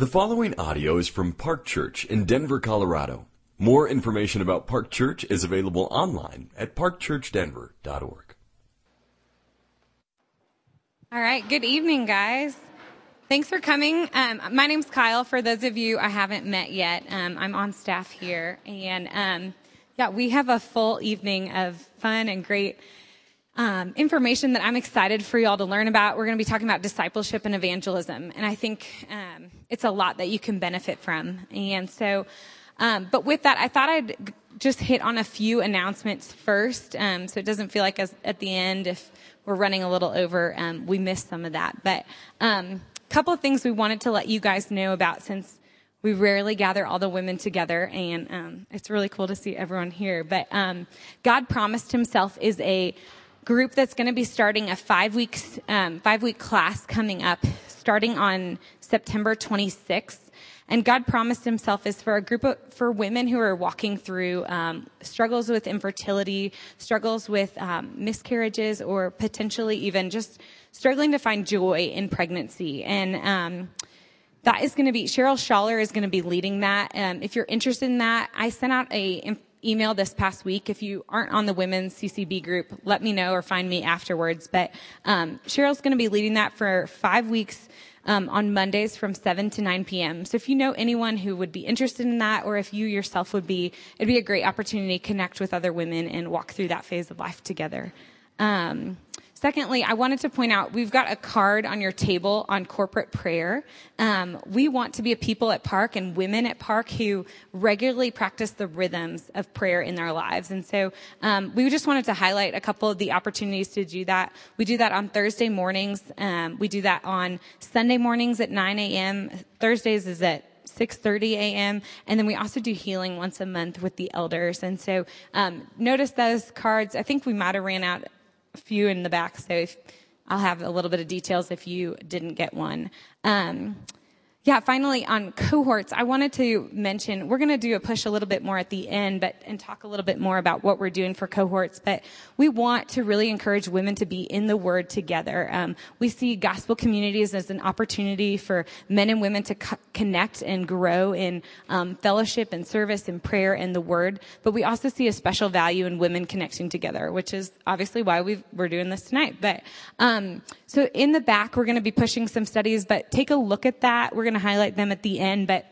The following audio is from Park Church in Denver, Colorado. More information about Park Church is available online at parkchurchdenver.org. All right, good evening, guys. Thanks for coming. Um, my name's Kyle. For those of you I haven't met yet, um, I'm on staff here, and um, yeah, we have a full evening of fun and great um, information that I'm excited for y'all to learn about. We're going to be talking about discipleship and evangelism, and I think um, it's a lot that you can benefit from. And so, um, but with that, I thought I'd just hit on a few announcements first, um, so it doesn't feel like as, at the end if we're running a little over, um, we missed some of that. But a um, couple of things we wanted to let you guys know about since we rarely gather all the women together, and um, it's really cool to see everyone here. But um, God promised Himself is a group that's going to be starting a five weeks um, five week class coming up, starting on September 26th. And God promised Himself is for a group of for women who are walking through um, struggles with infertility, struggles with um, miscarriages, or potentially even just struggling to find joy in pregnancy. And um, that is going to be Cheryl Schaller is going to be leading that. Um, if you're interested in that, I sent out a email this past week. If you aren't on the women's CCB group, let me know or find me afterwards. But um, Cheryl's going to be leading that for five weeks. Um, on Mondays from 7 to 9 p.m. So if you know anyone who would be interested in that, or if you yourself would be, it'd be a great opportunity to connect with other women and walk through that phase of life together. Um, Secondly, I wanted to point out we've got a card on your table on corporate prayer. Um, we want to be a people at Park and women at Park who regularly practice the rhythms of prayer in their lives. And so um, we just wanted to highlight a couple of the opportunities to do that. We do that on Thursday mornings. Um, we do that on Sunday mornings at 9 a.m. Thursdays is at 6.30 a.m. And then we also do healing once a month with the elders. And so um, notice those cards. I think we might have ran out few in the back, so if, I'll have a little bit of details if you didn't get one. Um, yeah, finally on cohorts, I wanted to mention we're going to do a push a little bit more at the end, but and talk a little bit more about what we're doing for cohorts. But we want to really encourage women to be in the Word together. Um, we see gospel communities as an opportunity for men and women to co- connect and grow in um, fellowship and service and prayer and the Word. But we also see a special value in women connecting together, which is obviously why we are doing this tonight. But um, so in the back, we're going to be pushing some studies, but take a look at that. We're going to highlight them at the end, but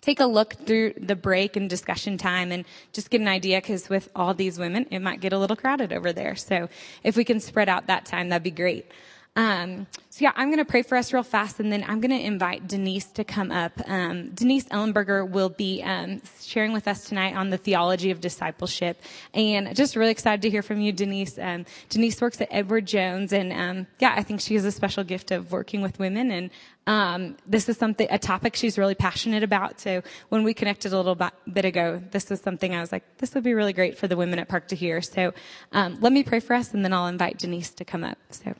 take a look through the break and discussion time and just get an idea because with all these women, it might get a little crowded over there. So if we can spread out that time, that'd be great. Um, so yeah, I'm going to pray for us real fast, and then I'm going to invite Denise to come up. Um, Denise Ellenberger will be um, sharing with us tonight on the theology of discipleship, and just really excited to hear from you, Denise. Um, Denise works at Edward Jones, and um, yeah, I think she has a special gift of working with women, and um, this is something a topic she's really passionate about. So when we connected a little bit ago, this was something I was like, this would be really great for the women at Park to hear. So let me pray for us, and then I'll invite Denise to come up. So.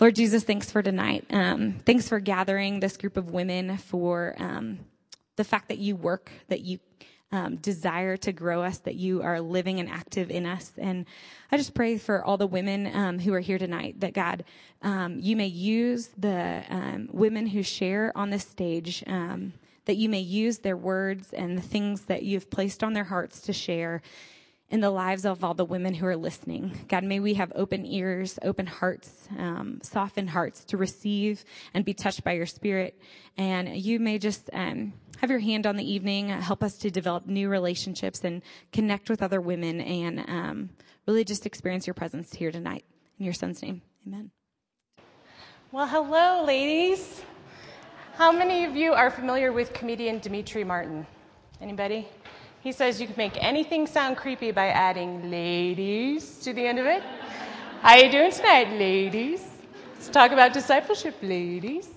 Lord Jesus, thanks for tonight. Um, thanks for gathering this group of women for um, the fact that you work, that you um, desire to grow us, that you are living and active in us. And I just pray for all the women um, who are here tonight that God, um, you may use the um, women who share on this stage. that you may use their words and the things that you've placed on their hearts to share in the lives of all the women who are listening. God, may we have open ears, open hearts, um, softened hearts to receive and be touched by your spirit. And you may just um, have your hand on the evening, help us to develop new relationships and connect with other women and um, really just experience your presence here tonight. In your son's name, amen. Well, hello, ladies. How many of you are familiar with comedian Demetri Martin? Anybody? He says you can make anything sound creepy by adding ladies to the end of it. How you doing tonight, ladies? Let's talk about discipleship, ladies.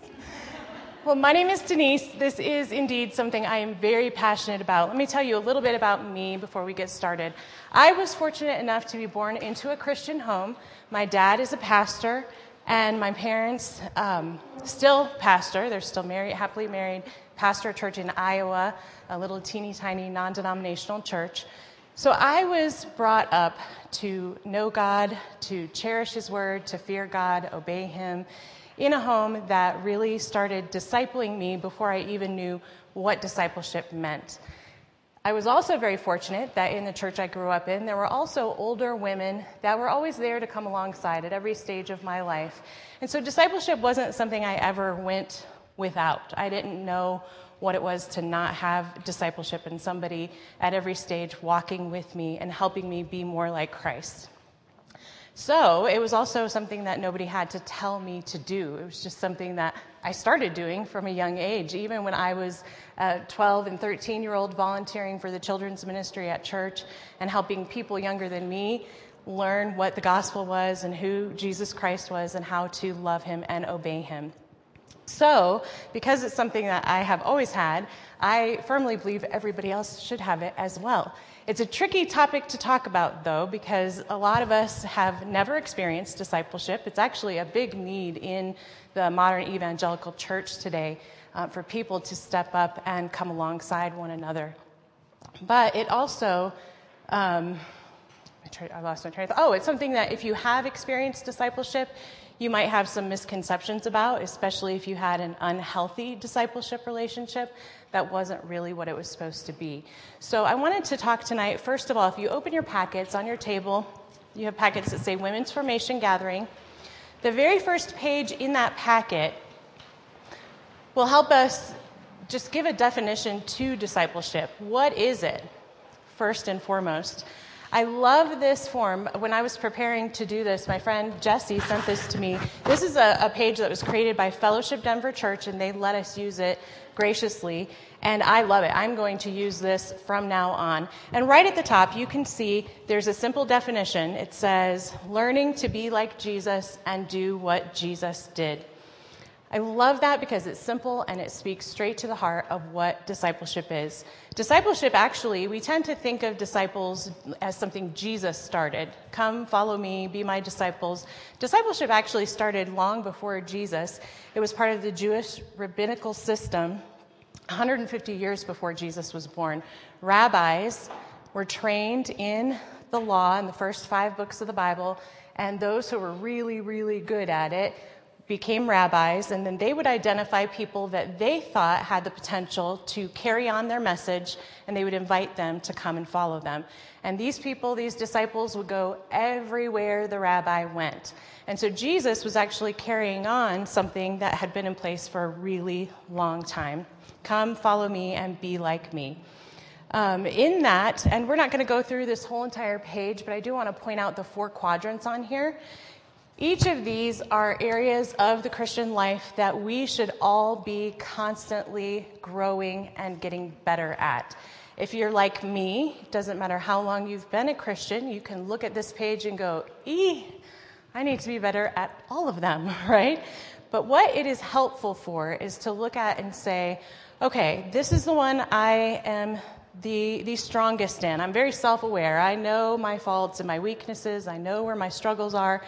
Well, my name is Denise. This is indeed something I am very passionate about. Let me tell you a little bit about me before we get started. I was fortunate enough to be born into a Christian home. My dad is a pastor, and my parents um, still pastor. They're still married, happily married, pastor a church in Iowa, a little teeny tiny non denominational church. So I was brought up to know God, to cherish His word, to fear God, obey Him. in a home that really started discipling me before I even knew what discipleship meant. I was also very fortunate that in the church I grew up in, there were also older women that were always there to come alongside at every stage of my life. And so discipleship wasn't something I ever went without. I didn't know what it was to not have discipleship and somebody at every stage walking with me and helping me be more like Christ. So it was also something that nobody had to tell me to do. It was just something that I started doing from a young age. Even when I was a 12 and 13 year old volunteering for the children's ministry at church and helping people younger than me learn what the gospel was and who Jesus Christ was and how to love him and obey him. So, because it's something that I have always had, I firmly believe everybody else should have it as well. It's a tricky topic to talk about, though, because a lot of us have never experienced discipleship. It's actually a big need in the modern evangelical church today uh, for people to step up and come alongside one another. But it also, um, I lost my train of thought. Oh, it's something that if you have experienced discipleship, you might have some misconceptions about, especially if you had an unhealthy discipleship relationship that wasn't really what it was supposed to be. So I wanted to talk tonight, first of all, if you open your packets on your table, you have packets that say Women's Formation Gathering. The very first page in that packet will help us just give a definition to discipleship. What is it, first and foremost? I love this form. When I was preparing to do this, my friend Jesse sent this to me. This is a, a, page that was created by Fellowship Denver Church, and they let us use it graciously. And I love it. I'm going to use this from now on. And right at the top, you can see there's a simple definition. It says, learning to be like Jesus and do what Jesus did. I love that because it's simple and it speaks straight to the heart of what discipleship is. Discipleship, actually, we tend to think of disciples as something Jesus started. Come, follow me, be my disciples. Discipleship actually started long before Jesus. It was part of the Jewish rabbinical system 150 years before Jesus was born. Rabbis were trained in the law in the first five books of the Bible, and those who were really, really good at it became rabbis, and then they would identify people that they thought had the potential to carry on their message, and they would invite them to come and follow them. And these people, these disciples, would go everywhere the rabbi went. And so Jesus was actually carrying on something that had been in place for a really long time. Come, follow me, and be like me. Um, in that, and we're not going to go through this whole entire page, but I do want to point out the four quadrants on here. Each of these are areas of the Christian life that we should all be constantly growing and getting better at. If you're like me, it doesn't matter how long you've been a Christian, you can look at this page and go, ee, I need to be better at all of them, right? But what it is helpful for is to look at and say, okay, this is the one I am the, the strongest in. I'm very self aware. I know my faults and my weaknesses. I know where my struggles are.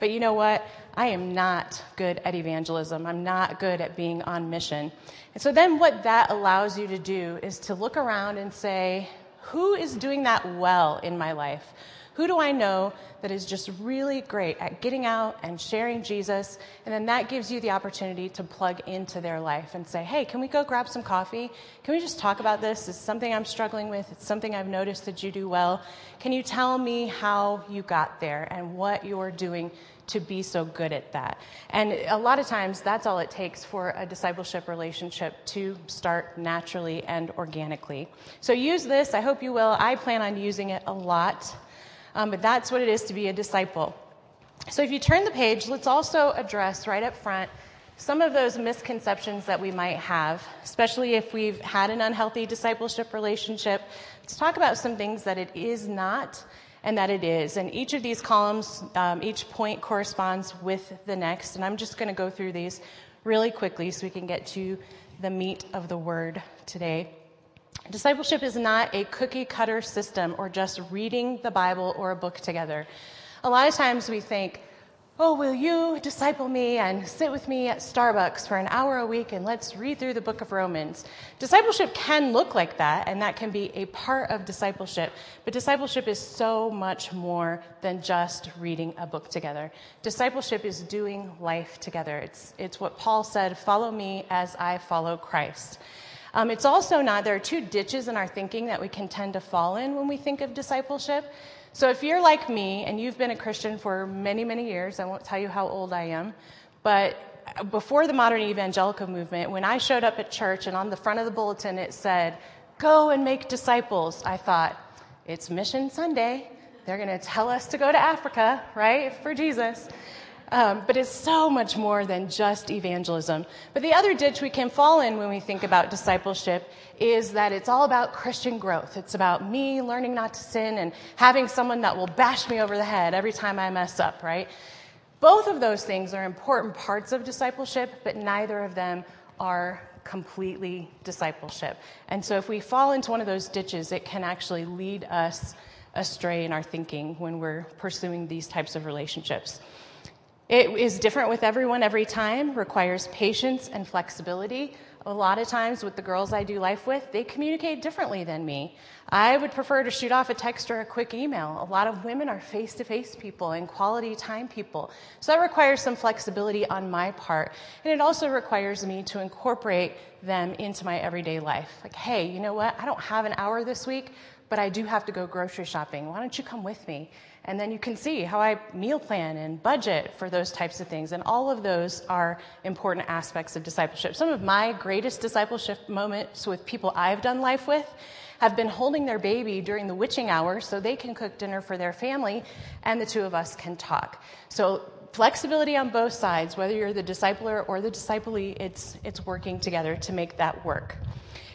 But you know what? I am not good at evangelism. I'm not good at being on mission. And so then what that allows you to do is to look around and say, who is doing that well in my life? Who do I know that is just really great at getting out and sharing Jesus? And then that gives you the opportunity to plug into their life and say, hey, can we go grab some coffee? Can we just talk about this? It's something I'm struggling with. It's something I've noticed that you do well. Can you tell me how you got there and what you're doing to be so good at that. And a lot of times, that's all it takes for a discipleship relationship to start naturally and organically. So use this. I hope you will. I plan on using it a lot. Um, but that's what it is to be a disciple. So if you turn the page, let's also address right up front some of those misconceptions that we might have, especially if we've had an unhealthy discipleship relationship. Let's talk about some things that it is not and that it is. And each of these columns, um, each point corresponds with the next. And I'm just going to go through these really quickly so we can get to the meat of the word today. Discipleship is not a cookie cutter system or just reading the Bible or a book together. A lot of times we think, oh, will you disciple me and sit with me at Starbucks for an hour a week and let's read through the book of Romans? Discipleship can look like that, and that can be a part of discipleship. But discipleship is so much more than just reading a book together. Discipleship is doing life together. It's, it's what Paul said follow me as I follow Christ. Um, it's also not, there are two ditches in our thinking that we can tend to fall in when we think of discipleship. So if you're like me and you've been a Christian for many, many years, I won't tell you how old I am, but before the modern evangelical movement, when I showed up at church and on the front of the bulletin it said, Go and make disciples, I thought, it's Mission Sunday. They're going to tell us to go to Africa, right, for Jesus. Um, but it's so much more than just evangelism. But the other ditch we can fall in when we think about discipleship is that it's all about Christian growth. It's about me learning not to sin and having someone that will bash me over the head every time I mess up, right? Both of those things are important parts of discipleship, but neither of them are completely discipleship. And so if we fall into one of those ditches, it can actually lead us astray in our thinking when we're pursuing these types of relationships. It is different with everyone every time, requires patience and flexibility. A lot of times with the girls I do life with, they communicate differently than me. I would prefer to shoot off a text or a quick email. A lot of women are face to face people and quality time people. So that requires some flexibility on my part. And it also requires me to incorporate them into my everyday life. Like, hey, you know what? I don't have an hour this week, but I do have to go grocery shopping. Why don't you come with me? And then you can see how I meal plan and budget for those types of things. And all of those are important aspects of discipleship. Some of my greatest discipleship moments with people I've done life with have been holding their baby during the witching hour so they can cook dinner for their family and the two of us can talk. So flexibility on both sides, whether you're the discipler or the disciplee, it's, it's working together to make that work.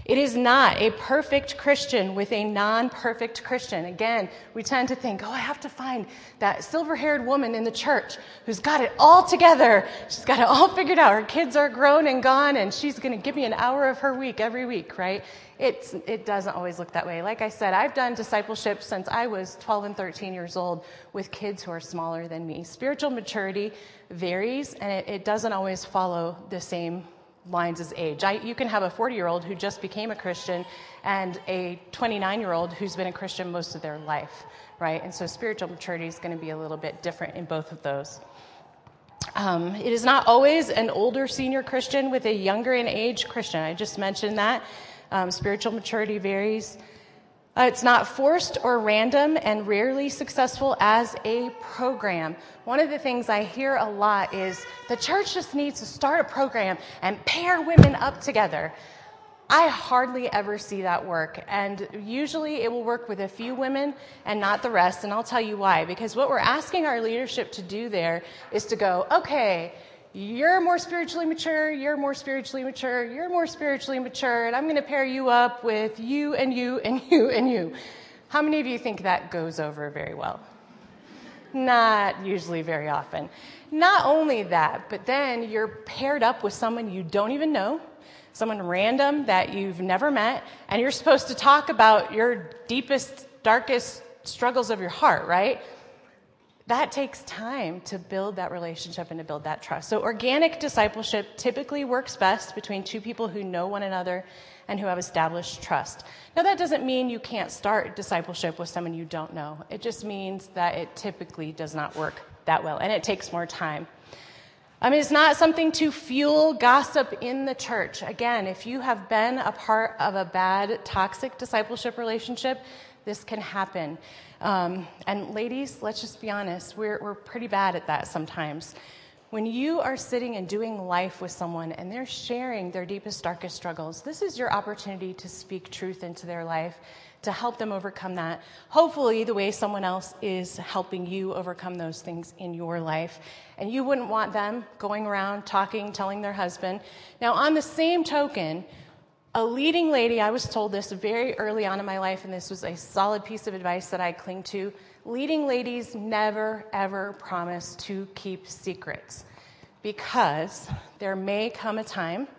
It is not a perfect Christian with a non perfect Christian. Again, we tend to think, oh, I have to find that silver haired woman in the church who's got it all together. She's got it all figured out. Her kids are grown and gone, and she's going to give me an hour of her week every week, right? It's, it doesn't always look that way. Like I said, I've done discipleship since I was 12 and 13 years old with kids who are smaller than me. Spiritual maturity varies, and it, it doesn't always follow the same lines as age. I, you can have a 40 year old who just became a Christian and a 29 year old who's been a Christian most of their life, right? And so spiritual maturity is going to be a little bit different in both of those. Um, it is not always an older senior Christian with a younger in age Christian. I just mentioned that. Um, spiritual maturity varies. Uh, it's not forced or random and rarely successful as a program. One of the things I hear a lot is the church just needs to start a program and pair women up together. I hardly ever see that work. And usually it will work with a few women and not the rest. And I'll tell you why. Because what we're asking our leadership to do there is to go, okay, you're more spiritually mature, you're more spiritually mature, you're more spiritually mature, and I'm going to pair you up with you and you and you and you. How many of you think that goes over very well? Not usually very often. Not only that, but then you're paired up with someone you don't even know, someone random that you've never met, and you're supposed to talk about your deepest, darkest struggles of your heart, right? That takes time to build that relationship and to build that trust. So, organic discipleship typically works best between two people who know one another and who have established trust. Now, that doesn't mean you can't start discipleship with someone you don't know. It just means that it typically does not work that well, and it takes more time. I mean, it's not something to fuel gossip in the church. Again, if you have been a part of a bad, toxic discipleship relationship, this can happen. Um, and ladies, let's just be honest, we're, we're pretty bad at that sometimes. When you are sitting and doing life with someone and they're sharing their deepest, darkest struggles, this is your opportunity to speak truth into their life, to help them overcome that. Hopefully, the way someone else is helping you overcome those things in your life. And you wouldn't want them going around talking, telling their husband. Now, on the same token, a leading lady, I was told this very early on in my life, and this was a solid piece of advice that I cling to. Leading ladies never, ever promise to keep secrets because there may come a time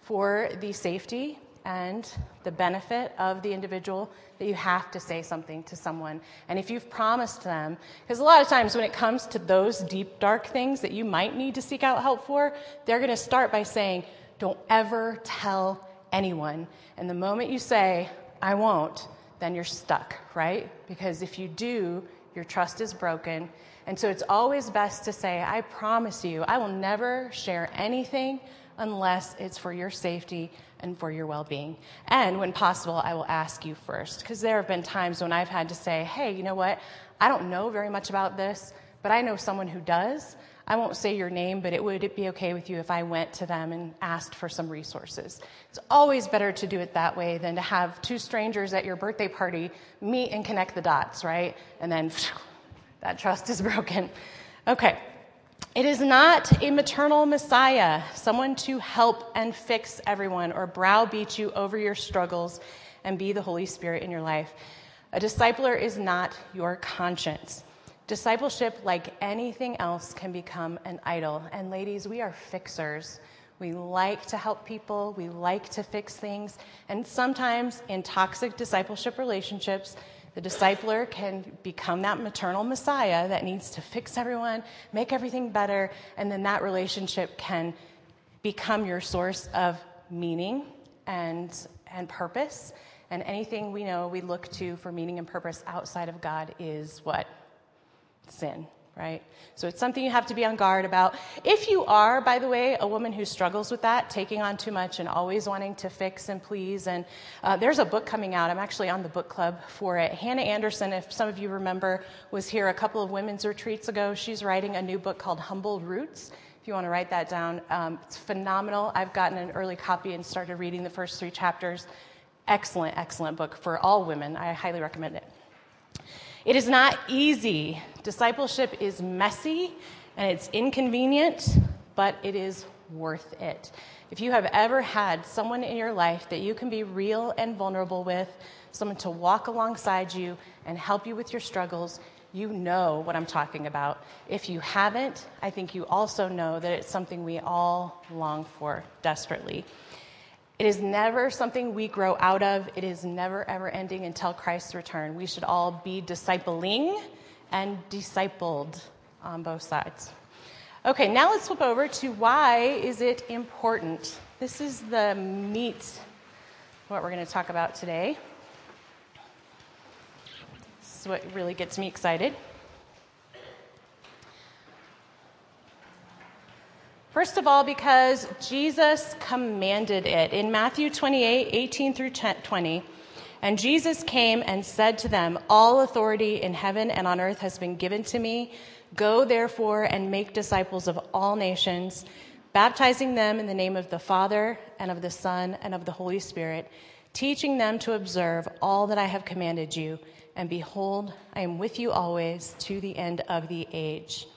for the safety and the benefit of the individual that you have to say something to someone. And if you've promised them, because a lot of times when it comes to those deep, dark things that you might need to seek out help for, they're going to start by saying, Don't ever tell anyone. And the moment you say, I won't, then you're stuck, right? Because if you do, your trust is broken. And so it's always best to say, I promise you, I will never share anything unless it's for your safety and for your well being. And when possible, I will ask you first. Because there have been times when I've had to say, hey, you know what? I don't know very much about this, but I know someone who does. I won't say your name, but it would it be okay with you if I went to them and asked for some resources? It's always better to do it that way than to have two strangers at your birthday party meet and connect the dots, right? And then that trust is broken. Okay. It is not a maternal Messiah, someone to help and fix everyone or browbeat you over your struggles and be the Holy Spirit in your life. A discipler is not your conscience. Discipleship, like anything else, can become an idol. And ladies, we are fixers. We like to help people, we like to fix things. And sometimes in toxic discipleship relationships, the discipler can become that maternal messiah that needs to fix everyone, make everything better, and then that relationship can become your source of meaning and, and purpose. And anything we know we look to for meaning and purpose outside of God is what? Sin right? So it's something you have to be on guard about. If you are, by the way, a woman who struggles with that, taking on too much and always wanting to fix and please, and uh, there's a book coming out. I'm actually on the book club for it. Hannah Anderson, if some of you remember, was here a couple of women's retreats ago. She's writing a new book called Humble Roots. If you want to write that down, um, it's phenomenal. I've gotten an early copy and started reading the first three chapters. Excellent, excellent book for all women. I highly recommend it. It is not easy. Discipleship is messy and it's inconvenient, but it is worth it. If you have ever had someone in your life that you can be real and vulnerable with, someone to walk alongside you and help you with your struggles, you know what I'm talking about. If you haven't, I think you also know that it's something we all long for desperately. It is never something we grow out of. It is never, ever ending until Christ's return. We should all be discipling and discipled on both sides. Okay, now let's flip over to why is it important? This is the meat what we're going to talk about today. This is what really gets me excited. First of all, because Jesus commanded it. In Matthew 28 18 through 20, and Jesus came and said to them, All authority in heaven and on earth has been given to me. Go therefore and make disciples of all nations, baptizing them in the name of the Father and of the Son and of the Holy Spirit, teaching them to observe all that I have commanded you. And behold, I am with you always to the end of the age.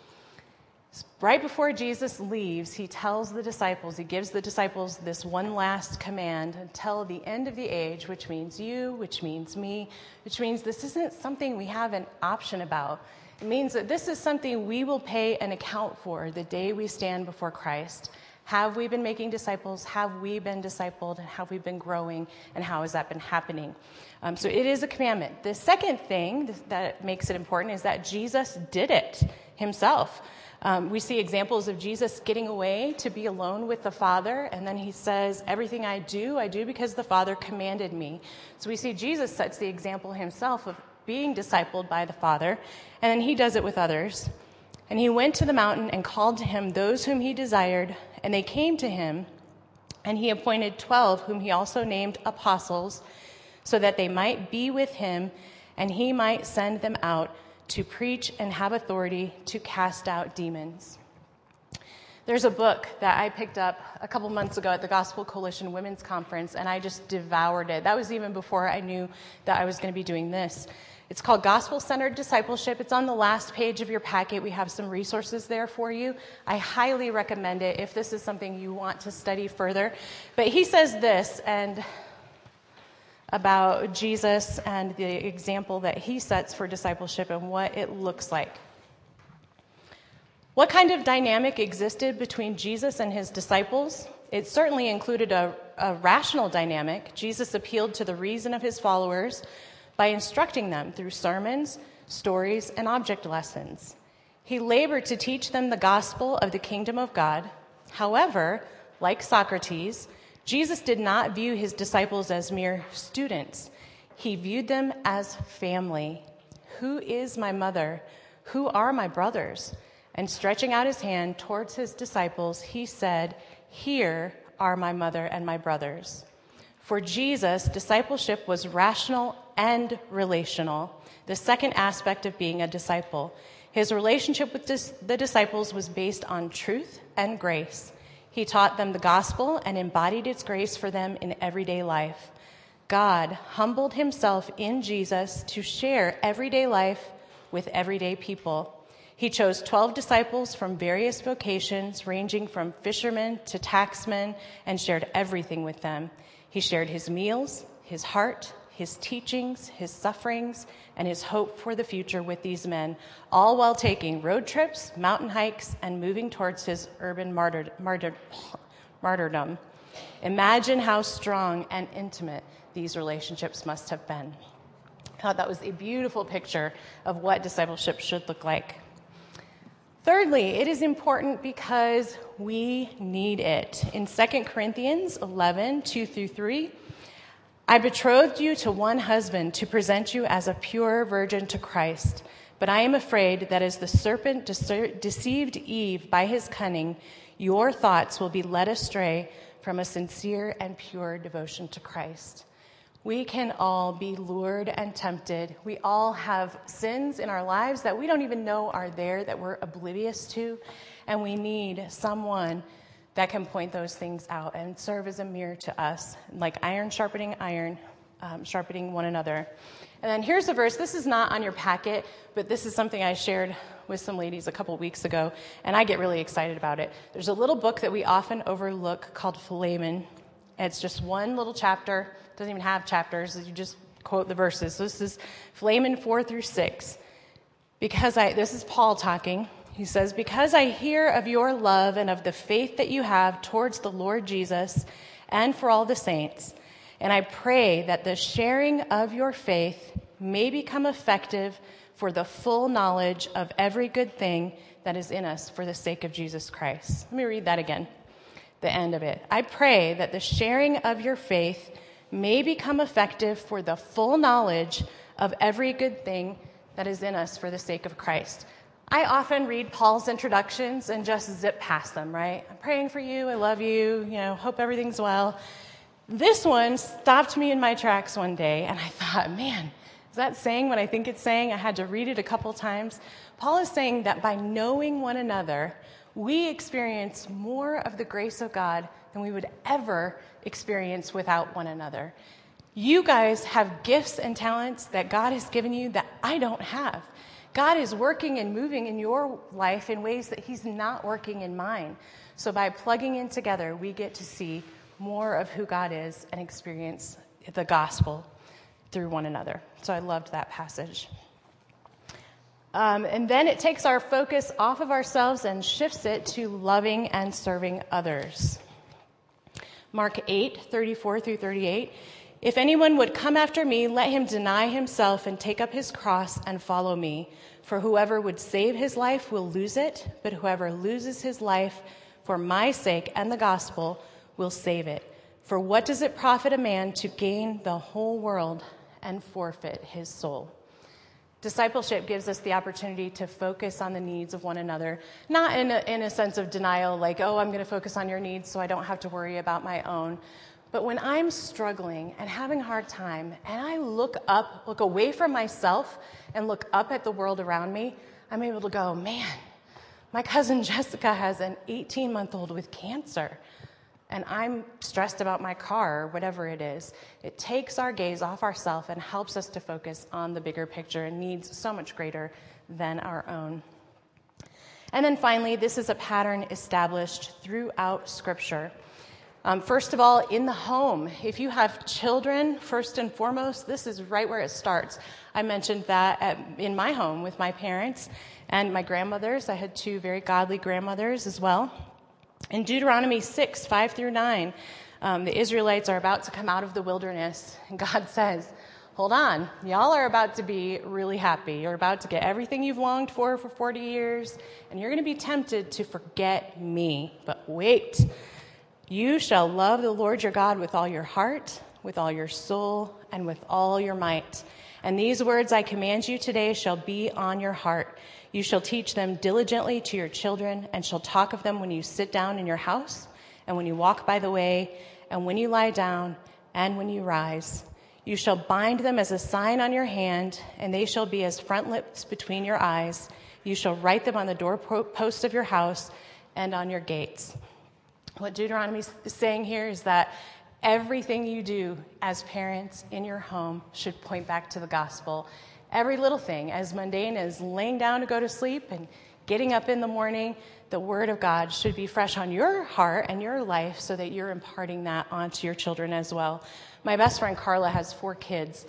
Right before Jesus leaves, he tells the disciples, he gives the disciples this one last command until the end of the age, which means you, which means me, which means this isn't something we have an option about. It means that this is something we will pay an account for the day we stand before Christ. Have we been making disciples? Have we been discipled? And have we been growing? And how has that been happening? Um, so it is a commandment. The second thing that makes it important is that Jesus did it himself. Um, we see examples of Jesus getting away to be alone with the Father, and then he says, Everything I do, I do because the Father commanded me. So we see Jesus sets the example himself of being discipled by the Father, and then he does it with others. And he went to the mountain and called to him those whom he desired, and they came to him, and he appointed twelve, whom he also named apostles, so that they might be with him, and he might send them out to preach and have authority to cast out demons. There's a book that I picked up a couple months ago at the Gospel Coalition Women's Conference, and I just devoured it. That was even before I knew that I was going to be doing this. It's called Gospel Centered Discipleship. It's on the last page of your packet. We have some resources there for you. I highly recommend it if this is something you want to study further. But he says this, and about Jesus and the example that he sets for discipleship and what it looks like. What kind of dynamic existed between Jesus and his disciples? It certainly included a a rational dynamic, Jesus appealed to the reason of his followers by instructing them through sermons, stories, and object lessons. He labored to teach them the gospel of the kingdom of God. However, like Socrates, Jesus did not view his disciples as mere students. He viewed them as family. Who is my mother? Who are my brothers? And stretching out his hand towards his disciples, he said, Here are my mother and my brothers. For Jesus, discipleship was rational and relational, the second aspect of being a disciple. His relationship with dis- the disciples was based on truth and grace. He taught them the gospel and embodied its grace for them in everyday life. God humbled himself in Jesus to share everyday life with everyday people. He chose 12 disciples from various vocations, ranging from fishermen to taxmen, and shared everything with them. He shared his meals, his heart, his teachings, his sufferings, and his hope for the future with these men, all while taking road trips, mountain hikes, and moving towards his urban martyr, martyr, martyrdom. Imagine how strong and intimate these relationships must have been. I thought that was a beautiful picture of what discipleship should look like. Thirdly, it is important because we need it. In 2 Corinthians 11, 2 through 3, I betrothed you to one husband to present you as a pure virgin to Christ. But I am afraid that as the serpent deceived Eve by his cunning, your thoughts will be led astray from a sincere and pure devotion to Christ. We can all be lured and tempted. We all have sins in our lives that we don't even know are there, that we're oblivious to. And we need someone that can point those things out and serve as a mirror to us, like iron sharpening iron, um, sharpening one another. And then here's a verse. This is not on your packet, but this is something I shared with some ladies a couple weeks ago, and I get really excited about it. There's a little book that we often overlook called Philemon. It's just one little chapter doesn't even have chapters. You just quote the verses. So this is Philemon 4 through 6. Because I, this is Paul talking. He says, Because I hear of your love and of the faith that you have towards the Lord Jesus and for all the saints, and I pray that the sharing of your faith may become effective for the full knowledge of every good thing that is in us for the sake of Jesus Christ. Let me read that again, the end of it. I pray that the sharing of your faith may become effective for the full knowledge of every good thing that is in us for the sake of Christ. I often read Paul's introductions and just zip past them, right? I'm praying for you, I love you, you know, hope everything's well. This one stopped me in my tracks one day, and I thought, man, is that saying what I think it's saying? I had to read it a couple times. Paul is saying that by knowing one another, we experience more of the grace of God than we would ever experience without one another. You guys have gifts and talents that God has given you that I don't have. God is working and moving in your life in ways that He's not working in mine. So by plugging in together, we get to see more of who God is and experience the gospel through one another. So I loved that passage. Um, and then it takes our focus off of ourselves and shifts it to loving and serving others. Mark 8, 34 through 38. If anyone would come after me, let him deny himself and take up his cross and follow me. For whoever would save his life will lose it, but whoever loses his life for my sake and the gospel will save it. For what does it profit a man to gain the whole world and forfeit his soul? Discipleship gives us the opportunity to focus on the needs of one another, not in a, in a sense of denial, like, oh, I'm going to focus on your needs so I don't have to worry about my own. But when I'm struggling and having a hard time, and I look up, look away from myself, and look up at the world around me, I'm able to go, man, my cousin Jessica has an 18 month old with cancer and I'm stressed about my car or whatever it is. It takes our gaze off ourselves and helps us to focus on the bigger picture and needs so much greater than our own. And then finally, this is a pattern established throughout Scripture. Um, first of all, in the home. If you have children, first and foremost, this is right where it starts. I mentioned that at, in my home with my parents and my grandmothers. I had two very godly grandmothers as well. In Deuteronomy 6, 5 through 9, Um, the Israelites are about to come out of the wilderness, and God says, Hold on, y'all are about to be really happy. You're about to get everything you've longed for for 40 years, and you're going to be tempted to forget me. But wait, you shall love the Lord your God with all your heart, with all your soul, and with all your might. And these words I command you today shall be on your heart. You shall teach them diligently to your children, and shall talk of them when you sit down in your house, and when you walk by the way, and when you lie down, and when you rise. You shall bind them as a sign on your hand, and they shall be as frontlets between your eyes. You shall write them on the doorposts of your house and on your gates. What Deuteronomy is saying here is that everything you do as parents in your home should point back to the gospel. Every little thing, as mundane as laying down to go to sleep and getting up in the morning, the Word of God should be fresh on your heart and your life so that you're imparting that onto your children as well. My best friend Carla has four kids.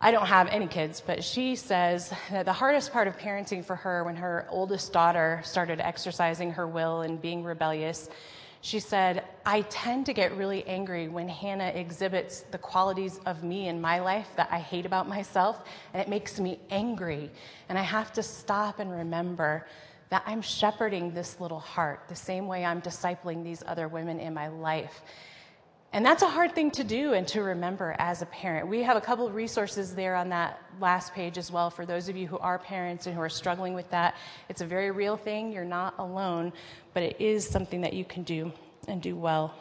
I don't have any kids, but she says that the hardest part of parenting for her when her oldest daughter started exercising her will and being rebellious, she said, I tend to get really angry when Hannah exhibits the qualities of me in my life that I hate about myself, and it makes me angry. And I have to stop and remember that I'm shepherding this little heart the same way I'm discipling these other women in my life. And that's a hard thing to do and to remember as a parent. We have a couple of resources there on that last page as well for those of you who are parents and who are struggling with that. It's a very real thing. You're not alone, but it is something that you can do and do well.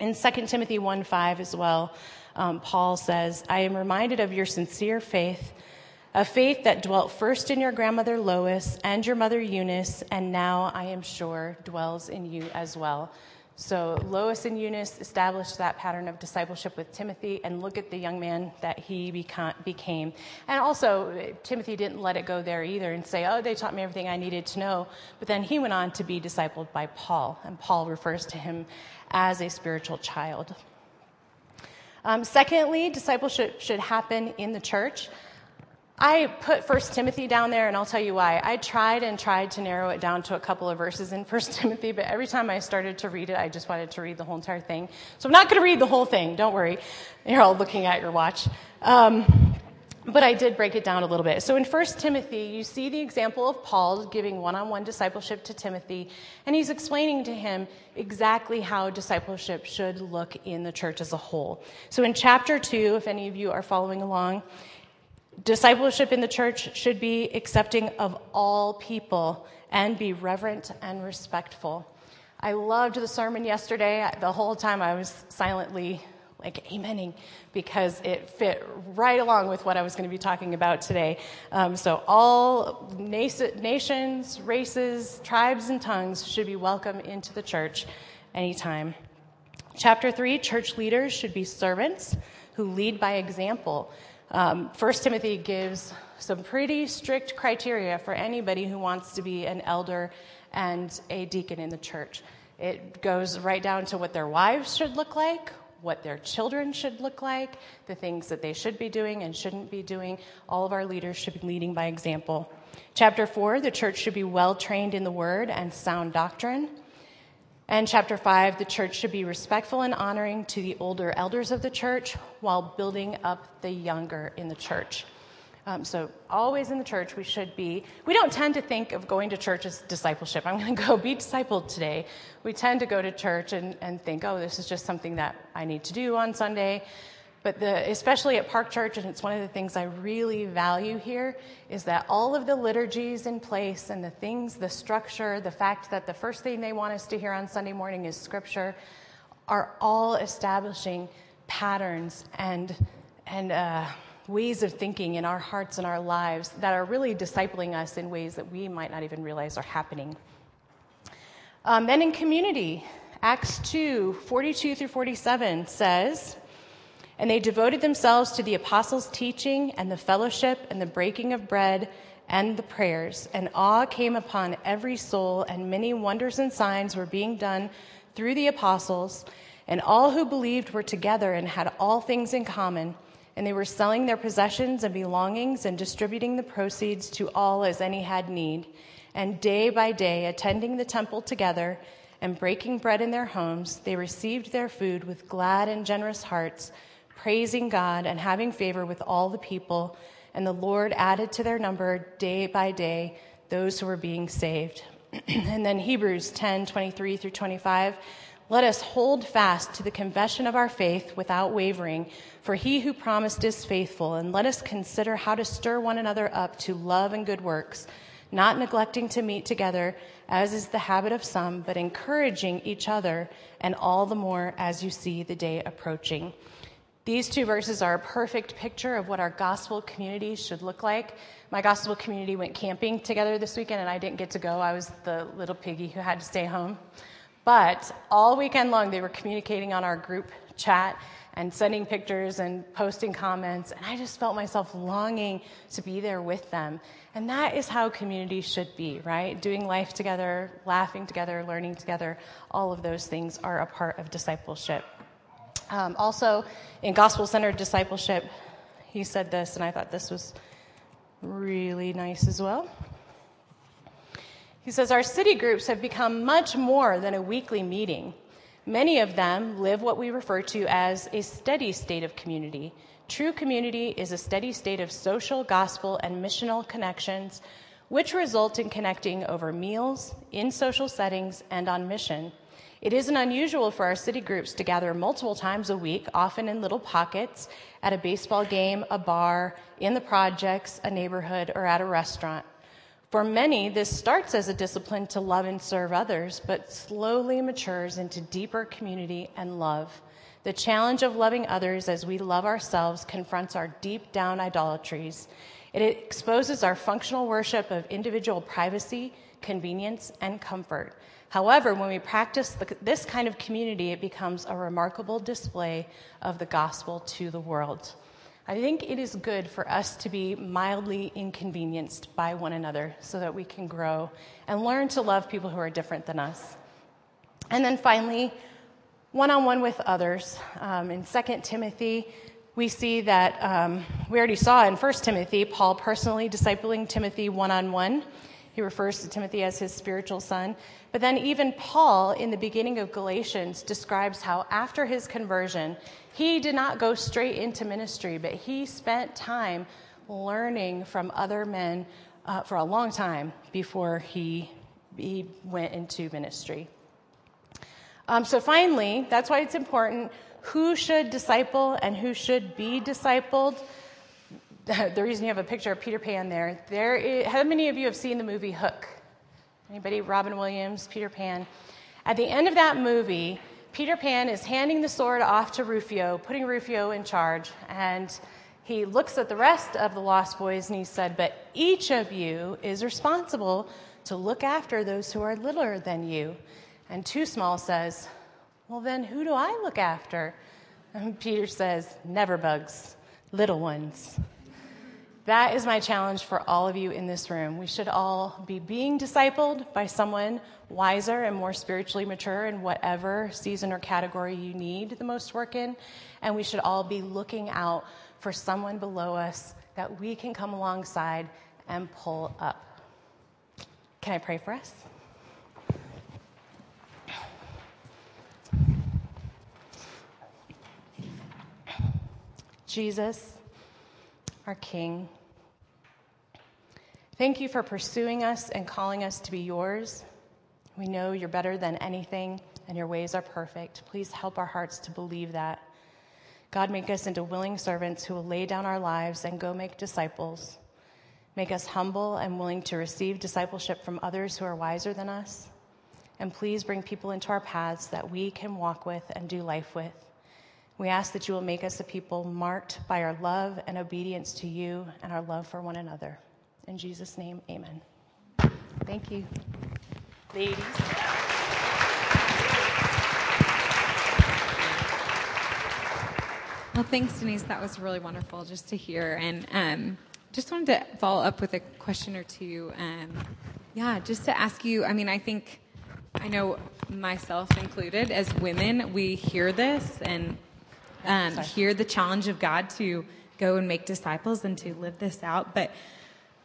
In 2 Timothy 1 5 as well, um, Paul says, I am reminded of your sincere faith, a faith that dwelt first in your grandmother Lois and your mother Eunice, and now I am sure dwells in you as well. So Lois and Eunice established that pattern of discipleship with Timothy, and look at the young man that he became. And also, Timothy didn't let it go there either and say, Oh, they taught me everything I needed to know. But then he went on to be discipled by Paul, and Paul refers to him as a spiritual child. Um, secondly, discipleship should happen in the church. I put First Timothy down there, and I'll tell you why. I tried and tried to narrow it down to a couple of verses in First Timothy, but every time I started to read it, I just wanted to read the whole entire thing. So I'm not going to read the whole thing. Don't worry. You're all looking at your watch. Um, but I did break it down a little bit. So in 1 Timothy, you see the example of Paul giving one on one discipleship to Timothy, and he's explaining to him exactly how discipleship should look in the church as a whole. So in chapter 2, if any of you are following along, Discipleship in the church should be accepting of all people and be reverent and respectful. I loved the sermon yesterday. The whole time I was silently like amening because it fit right along with what I was going to be talking about today. Um, so, all nations, races, tribes, and tongues should be welcome into the church anytime. Chapter 3 Church leaders should be servants who lead by example. Um, 1 Timothy gives some pretty strict criteria for anybody who wants to be an elder and a deacon in the church. It goes right down to what their wives should look like, what their children should look like, the things that they should be doing and shouldn't be doing. All of our leaders should be leading by example. Chapter 4 the church should be well trained in the word and sound doctrine. And chapter 5, the church should be respectful and honoring to the older elders of the church while building up the younger in the church. Um, so, always in the church, we should be. We don't tend to think of going to church as discipleship. I'm going to go be discipled today. We tend to go to church and, and think, oh, this is just something that I need to do on Sunday. But the, especially at Park Church, and it's one of the things I really value here, is that all of the liturgies in place and the things, the structure, the fact that the first thing they want us to hear on Sunday morning is Scripture, are all establishing patterns and and uh, ways of thinking in our hearts and our lives that are really discipling us in ways that we might not even realize are happening. Um, then in community, Acts 2 42 through 47 says, and they devoted themselves to the apostles' teaching and the fellowship and the breaking of bread and the prayers. And awe came upon every soul, and many wonders and signs were being done through the apostles. And all who believed were together and had all things in common. And they were selling their possessions and belongings and distributing the proceeds to all as any had need. And day by day, attending the temple together and breaking bread in their homes, they received their food with glad and generous hearts, praising God and having favor with all the people. And the Lord added to their number day by day those who were being saved. and then Hebrews 10 23 through 25. Let us hold fast to the confession of our faith without wavering, for he who promised is faithful, and let us consider how to stir one another up to love and good works, not neglecting to meet together, as is the habit of some, but encouraging each other, and all the more as you see the day approaching. These two verses are a perfect picture of what our gospel community should look like. My gospel community went camping together this weekend, and I didn't get to go. I was the little piggy who had to stay home. But all weekend long, they were communicating on our group chat and sending pictures and posting comments. And I just felt myself longing to be there with them. And that is how community should be, right? Doing life together, laughing together, learning together. All of those things are a part of discipleship. Um, also, in gospel centered discipleship, he said this, and I thought this was really nice as well. He says, Our city groups have become much more than a weekly meeting. Many of them live what we refer to as a steady state of community. True community is a steady state of social, gospel, and missional connections, which result in connecting over meals, in social settings, and on mission. It isn't unusual for our city groups to gather multiple times a week, often in little pockets, at a baseball game, a bar, in the projects, a neighborhood, or at a restaurant. For many, this starts as a discipline to love and serve others, but slowly matures into deeper community and love. The challenge of loving others as we love ourselves confronts our deep down idolatries. It exposes our functional worship of individual privacy, convenience, and comfort. However, when we practice the, this kind of community, it becomes a remarkable display of the gospel to the world. I think it is good for us to be mildly inconvenienced by one another so that we can grow and learn to love people who are different than us. And then finally, one on one with others. Um, in 2 Timothy, we see that um, we already saw in 1 Timothy, Paul personally discipling Timothy one on one. He refers to Timothy as his spiritual son. But then, even Paul, in the beginning of Galatians, describes how after his conversion, he did not go straight into ministry, but he spent time learning from other men uh, for a long time before he, he went into ministry. Um, so, finally, that's why it's important who should disciple and who should be discipled. The reason you have a picture of Peter Pan there, there is, how many of you have seen the movie Hook? Anybody? Robin Williams, Peter Pan. At the end of that movie, Peter Pan is handing the sword off to Rufio, putting Rufio in charge, and he looks at the rest of the Lost Boys and he said, But each of you is responsible to look after those who are littler than you. And Too Small says, Well, then who do I look after? And Peter says, Never bugs, little ones. That is my challenge for all of you in this room. We should all be being discipled by someone wiser and more spiritually mature in whatever season or category you need the most work in. And we should all be looking out for someone below us that we can come alongside and pull up. Can I pray for us? Jesus our King. Thank you for pursuing us and calling us to be yours. We know you're better than anything and your ways are perfect. Please help our hearts to believe that. God, make us into willing servants who will lay down our lives and go make disciples. Make us humble and willing to receive discipleship from others who are wiser than us. And please bring people into our paths that we can walk with and do life with. We ask that you will make us a people marked by our love and obedience to you and our love for one another. In Jesus' name, amen. Thank you. Ladies. Well, thanks, Denise. That was really wonderful just to hear. And um, just wanted to follow up with a question or two. Um, yeah, just to ask you I mean, I think, I know myself included, as women, we hear this and um, hear the challenge of God to go and make disciples and to live this out. But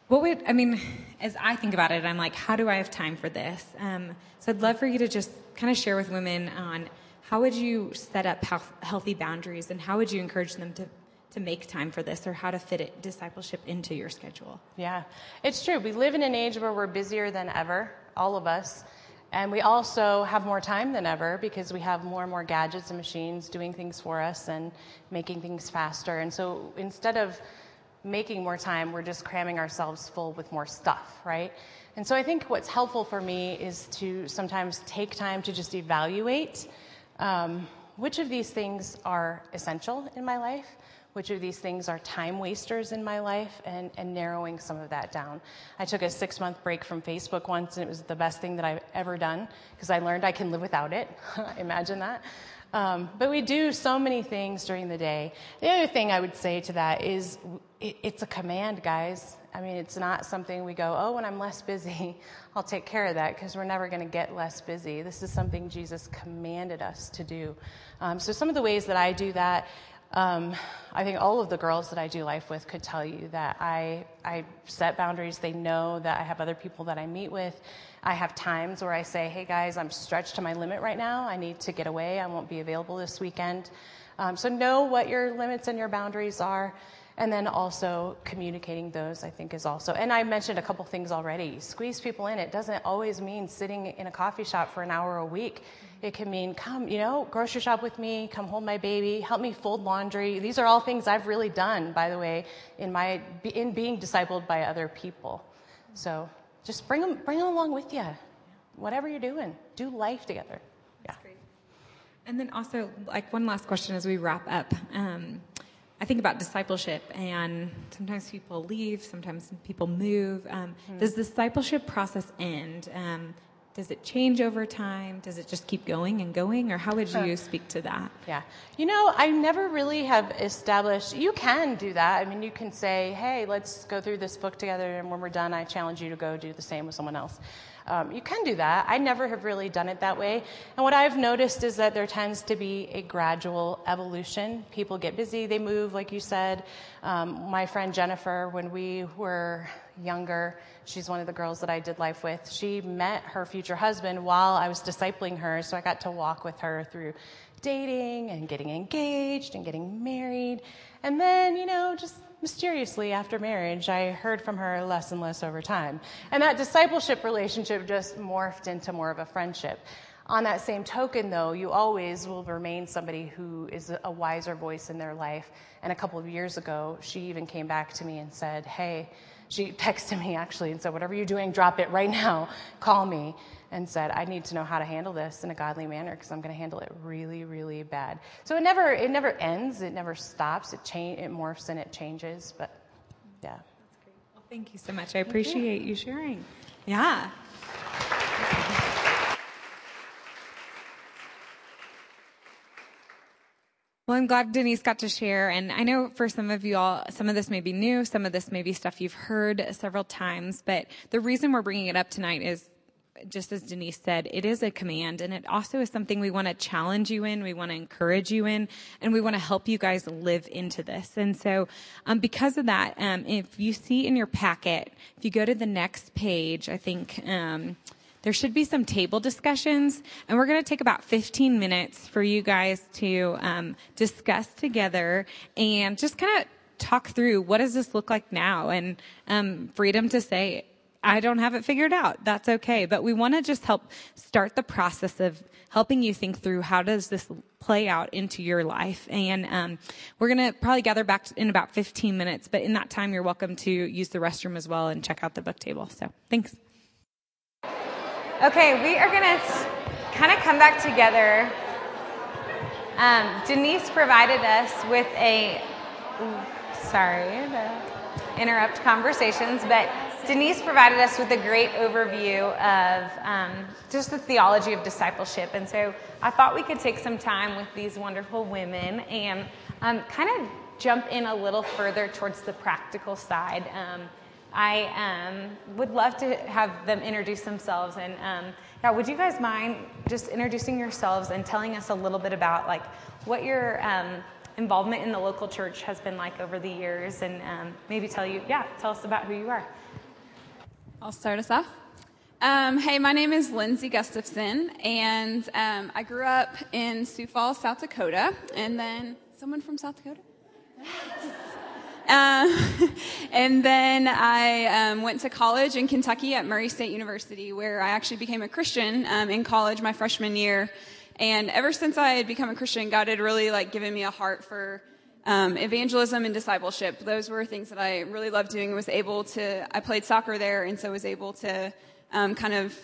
what would, I mean, as I think about it, I'm like, how do I have time for this? Um, so I'd love for you to just kind of share with women on how would you set up health, healthy boundaries and how would you encourage them to, to make time for this or how to fit it, discipleship into your schedule? Yeah, it's true. We live in an age where we're busier than ever, all of us. And we also have more time than ever because we have more and more gadgets and machines doing things for us and making things faster. And so instead of making more time, we're just cramming ourselves full with more stuff, right? And so I think what's helpful for me is to sometimes take time to just evaluate um, which of these things are essential in my life which of these things are time wasters in my life and, and narrowing some of that down. I took a six month break from Facebook once, and it was the best thing that I've ever done because I learned I can live without it. Imagine that. Um, but we do so many things during the day. The other thing I would say to that is it, it's a command, guys. I mean, it's not something we go, oh, when I'm less busy, I'll take care of that because we're never going to get less busy. This is something Jesus commanded us to do. Um, so, some of the ways that I do that, um, I think all of the girls that I do life with could tell you that I, I set boundaries. They know that I have other people that I meet with. I have times where I say, hey guys, I'm stretched to my limit right now. I need to get away. I won't be available this weekend. Um, so know what your limits and your boundaries are. And then also communicating those, I think, is also. And I mentioned a couple things already. Squeeze people in. It doesn't always mean sitting in a coffee shop for an hour a week. It can mean come, you know, grocery shop with me, come hold my baby, help me fold laundry. These are all things I've really done, by the way, in my in being discipled by other people. So just bring them, bring them along with you. Whatever you're doing, do life together. Yeah. And then also, like one last question as we wrap up. Um, I think about discipleship, and sometimes people leave, sometimes people move. Um, mm-hmm. Does discipleship process end? Um, does it change over time? Does it just keep going and going? Or how would you speak to that? Yeah. You know, I never really have established, you can do that. I mean, you can say, hey, let's go through this book together, and when we're done, I challenge you to go do the same with someone else. Um, you can do that. I never have really done it that way. And what I've noticed is that there tends to be a gradual evolution. People get busy, they move, like you said. Um, my friend Jennifer, when we were younger, she's one of the girls that I did life with, she met her future husband while I was discipling her. So I got to walk with her through dating and getting engaged and getting married. And then, you know, just mysteriously after marriage, I heard from her less and less over time. And that discipleship relationship just morphed into more of a friendship. On that same token, though, you always will remain somebody who is a wiser voice in their life. And a couple of years ago, she even came back to me and said, Hey, she texted me actually and said, Whatever you're doing, drop it right now, call me and said, I need to know how to handle this in a godly manner because I'm going to handle it really, really bad. So it never, it never ends. It never stops. It change, it morphs and it changes. But yeah. That's great. Well, thank you so much. I appreciate you. you sharing. Yeah. Well, I'm glad Denise got to share. And I know for some of you all, some of this may be new, some of this may be stuff you've heard several times. But the reason we're bringing it up tonight is just as Denise said, it is a command and it also is something we want to challenge you in. We want to encourage you in and we want to help you guys live into this. And so, um, because of that, um, if you see in your packet, if you go to the next page, I think, um, there should be some table discussions and we're going to take about 15 minutes for you guys to um, discuss together and just kind of talk through what does this look like now and um, freedom to say I don't have it figured out. That's okay. But we want to just help start the process of helping you think through how does this play out into your life. And um, we're going to probably gather back in about 15 minutes. But in that time, you're welcome to use the restroom as well and check out the book table. So thanks. Okay, we are going to kind of come back together. Um, Denise provided us with a, sorry to interrupt conversations, but Denise provided us with a great overview of um, just the theology of discipleship. And so I thought we could take some time with these wonderful women and um, kind of jump in a little further towards the practical side. Um, I um, would love to have them introduce themselves. And um, yeah, would you guys mind just introducing yourselves and telling us a little bit about like what your um, involvement in the local church has been like over the years and maybe tell you, yeah, tell us about who you are. I'll start us off. Um, hey, my name is Lindsay Gustafson, and um, I grew up in Sioux Falls, South Dakota, and then someone from South Dakota. Uh, and then I um, went to college in Kentucky at Murray State University, where I actually became a Christian um, in college my freshman year. And ever since I had become a Christian, God had really like given me a heart for um, evangelism and discipleship. Those were things that I really loved doing. Was able to. I played soccer there, and so was able to um, kind of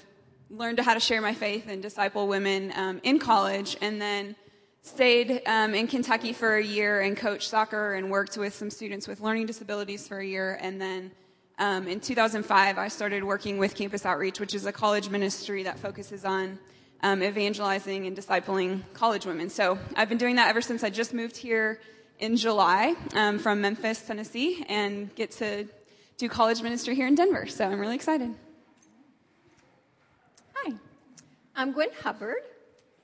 learn how to share my faith and disciple women um, in college, and then stayed um, in Kentucky for a year and coached soccer and worked with some students with learning disabilities for a year, and then. Um, in 2005, I started working with Campus Outreach, which is a college ministry that focuses on um, evangelizing and discipling college women. So I've been doing that ever since I just moved here in July um, from Memphis, Tennessee, and get to do college ministry here in Denver. So I'm really excited. Hi, I'm Gwen Hubbard.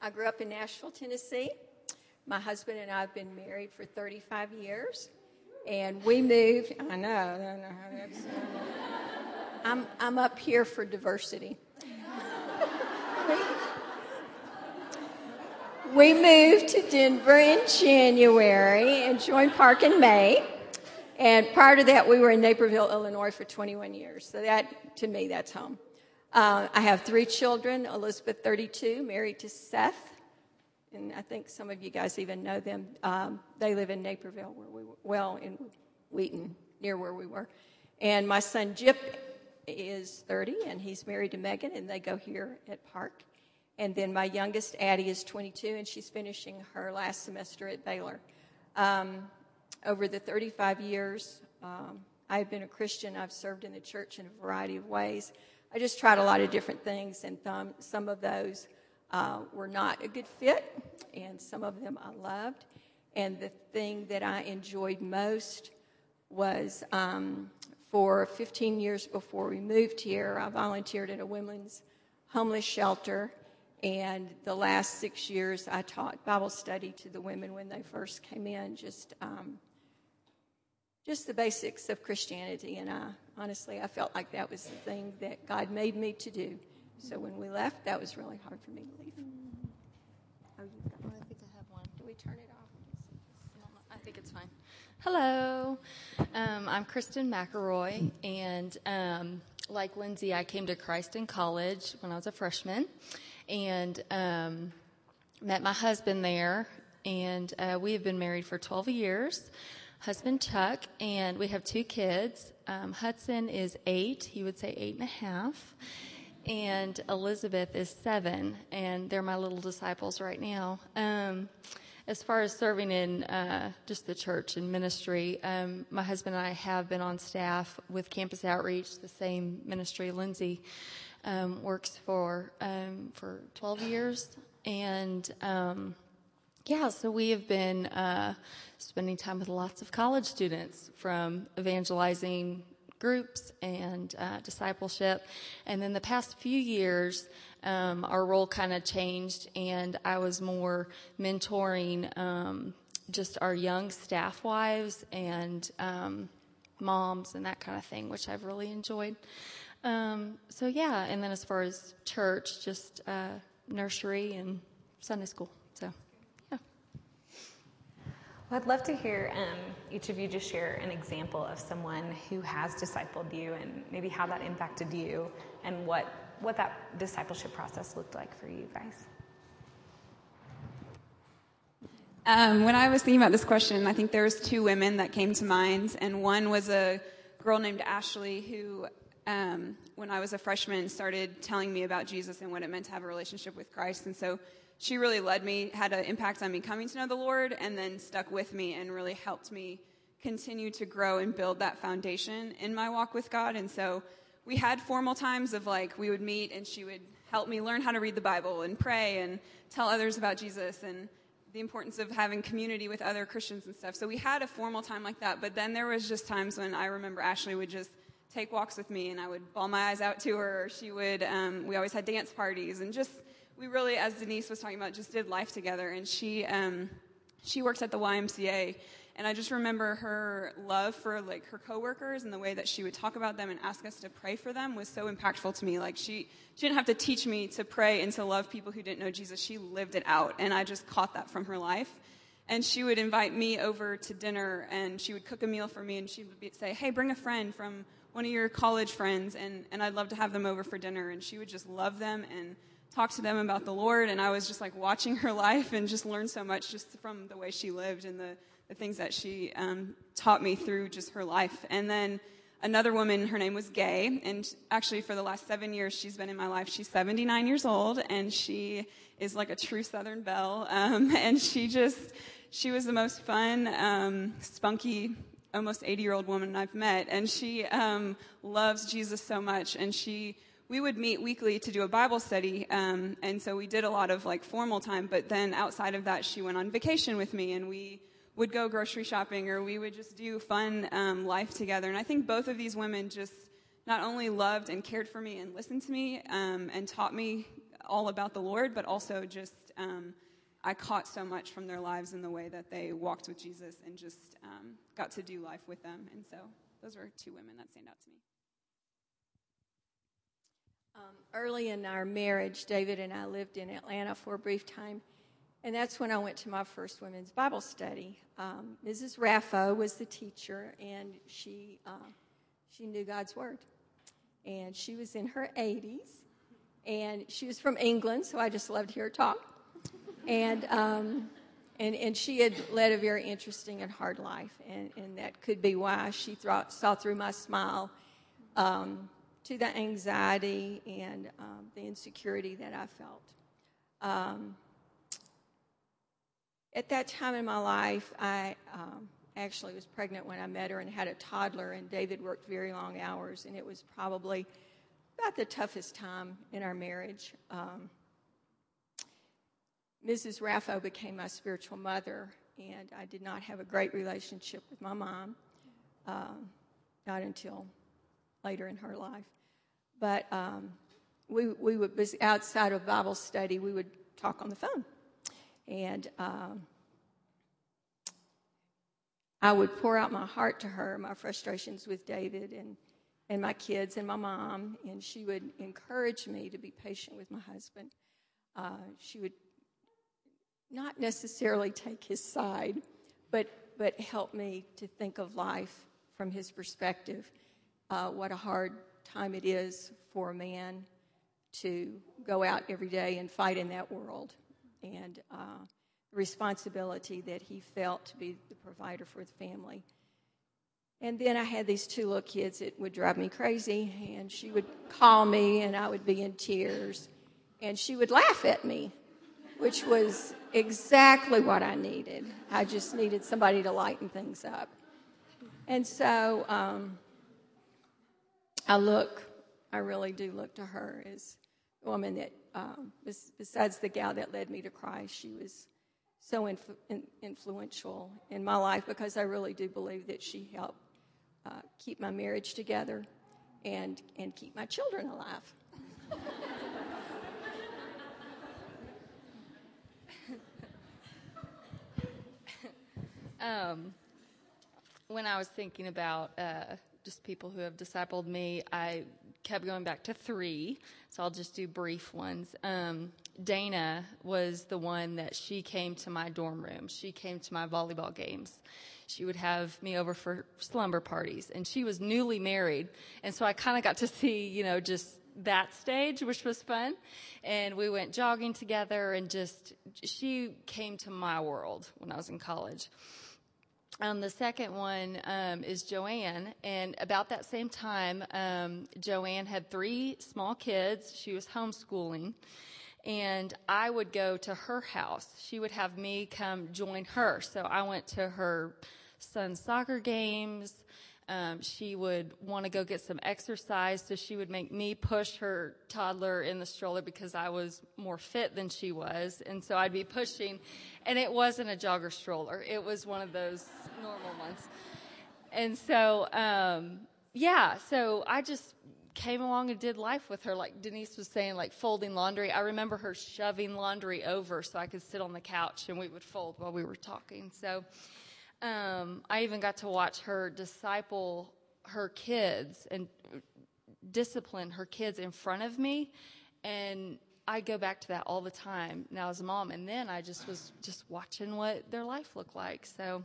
I grew up in Nashville, Tennessee. My husband and I have been married for 35 years, and we moved. I know, I know how that's. I'm I'm up here for diversity. We moved to Denver in January and joined Park in May. And prior to that, we were in Naperville, Illinois for 21 years. So that, to me, that's home. Uh, I have three children Elizabeth, 32, married to Seth. And I think some of you guys even know them. Um, they live in Naperville, where we were, well, in Wheaton, near where we were. And my son Jip is 30, and he's married to Megan, and they go here at Park. And then my youngest, Addie, is 22, and she's finishing her last semester at Baylor. Um, over the 35 years um, I've been a Christian, I've served in the church in a variety of ways. I just tried a lot of different things, and th- some of those uh, were not a good fit, and some of them I loved. And the thing that I enjoyed most was um, for 15 years before we moved here, I volunteered at a women's homeless shelter and the last six years, I taught Bible study to the women when they first came in, just um, just the basics of Christianity. And I honestly, I felt like that was the thing that God made me to do. So when we left, that was really hard for me to leave. Oh, you've got. I think I have one. Do we turn it off? I think it's fine. Hello, um, I'm Kristen McElroy, and um, like Lindsay, I came to Christ in college when I was a freshman and um, met my husband there. And uh, we have been married for 12 years. Husband Chuck, and we have two kids. Um, Hudson is eight, he would say eight and a half. And Elizabeth is seven, and they're my little disciples right now. Um, as far as serving in uh, just the church and ministry, um, my husband and I have been on staff with Campus Outreach, the same ministry Lindsay um, works for um, for 12 years, and um, yeah, so we have been uh, spending time with lots of college students from evangelizing groups and uh, discipleship, and then the past few years. Um, our role kind of changed, and I was more mentoring um, just our young staff wives and um, moms and that kind of thing, which I've really enjoyed. Um, so yeah, and then as far as church, just uh, nursery and Sunday school. Well, I'd love to hear um, each of you just share an example of someone who has discipled you, and maybe how that impacted you, and what what that discipleship process looked like for you guys. Um, when I was thinking about this question, I think there was two women that came to mind, and one was a girl named Ashley who um, when I was a freshman, started telling me about Jesus and what it meant to have a relationship with Christ. And so she really led me, had an impact on me coming to know the Lord, and then stuck with me and really helped me continue to grow and build that foundation in my walk with God. And so we had formal times of like, we would meet and she would help me learn how to read the Bible and pray and tell others about Jesus and the importance of having community with other Christians and stuff. So we had a formal time like that, but then there was just times when I remember Ashley would just take walks with me, and I would bawl my eyes out to her. She would. Um, we always had dance parties, and just we really, as Denise was talking about, just did life together. And she um, she works at the YMCA, And I just remember her love for like her coworkers and the way that she would talk about them and ask us to pray for them was so impactful to me. Like she, she didn't have to teach me to pray and to love people who didn't know Jesus. She lived it out. And I just caught that from her life. And she would invite me over to dinner and she would cook a meal for me and she would be, say, Hey, bring a friend from one of your college friends and, and I'd love to have them over for dinner. And she would just love them and talk to them about the Lord. And I was just like watching her life and just learned so much just from the way she lived and the, the things that she um, taught me through just her life. And then another woman, her name was Gay, and actually for the last seven years she's been in my life. She's 79 years old, and she is like a true Southern belle. Um, and she just, she was the most fun, um, spunky, almost 80 year old woman I've met, and she um, loves Jesus so much, and she we would meet weekly to do a Bible study, um, and so we did a lot of like formal time. But then outside of that, she went on vacation with me, and we would go grocery shopping or we would just do fun um, life together. And I think both of these women just not only loved and cared for me and listened to me um, and taught me all about the Lord, but also just um, I caught so much from their lives in the way that they walked with Jesus and just um, got to do life with them. And so those were two women that stand out to me. Um, early in our marriage, David and I lived in Atlanta for a brief time. And that's when I went to my first women's Bible study. Um, Mrs. Raffo was the teacher, and she, uh, she knew God's Word. And she was in her 80s, and she was from England, so I just loved to hear her talk. And, um, and, and she had led a very interesting and hard life, and, and that could be why she thought, saw through my smile um, to the anxiety and um, the insecurity that I felt. Um, at that time in my life, I um, actually was pregnant when I met her and had a toddler, and David worked very long hours, and it was probably about the toughest time in our marriage. Um, Mrs. Raffo became my spiritual mother, and I did not have a great relationship with my mom, um, not until later in her life. But um, we, we would, outside of Bible study, we would talk on the phone. And um, I would pour out my heart to her, my frustrations with David and, and my kids and my mom, and she would encourage me to be patient with my husband. Uh, she would not necessarily take his side, but, but help me to think of life from his perspective. Uh, what a hard time it is for a man to go out every day and fight in that world and uh, the responsibility that he felt to be the provider for the family. And then I had these two little kids that would drive me crazy, and she would call me, and I would be in tears, and she would laugh at me, which was exactly what I needed. I just needed somebody to lighten things up. And so um, I look, I really do look to her as a woman that um, besides the gal that led me to Christ, she was so in, influential in my life because I really do believe that she helped uh, keep my marriage together and and keep my children alive. um, when I was thinking about uh, just people who have discipled me, I kept going back to three, so I'll just do brief ones. Um, Dana was the one that she came to my dorm room. She came to my volleyball games. She would have me over for slumber parties, and she was newly married, and so I kind of got to see, you know, just that stage, which was fun. And we went jogging together, and just she came to my world when I was in college. Um, the second one um, is Joanne, and about that same time, um, Joanne had three small kids. She was homeschooling, and I would go to her house. She would have me come join her. So I went to her son's soccer games. Um, she would want to go get some exercise, so she would make me push her toddler in the stroller because I was more fit than she was, and so I'd be pushing, and it wasn't a jogger stroller; it was one of those normal ones. And so, um, yeah, so I just came along and did life with her, like Denise was saying, like folding laundry. I remember her shoving laundry over so I could sit on the couch and we would fold while we were talking. So um, I even got to watch her disciple her kids and discipline her kids in front of me. And I go back to that all the time now as a mom. And then I just was just watching what their life looked like. So,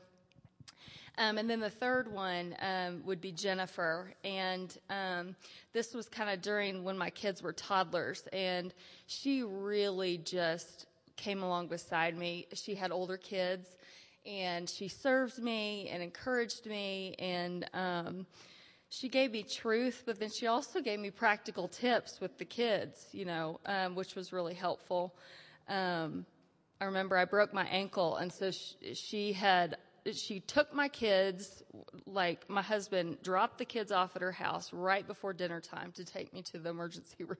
um, and then the third one um, would be Jennifer. And um, this was kind of during when my kids were toddlers. And she really just came along beside me. She had older kids. And she served me and encouraged me. And um, she gave me truth, but then she also gave me practical tips with the kids, you know, um, which was really helpful. Um, I remember I broke my ankle, and so she, she had she took my kids, like my husband dropped the kids off at her house right before dinner time to take me to the emergency room.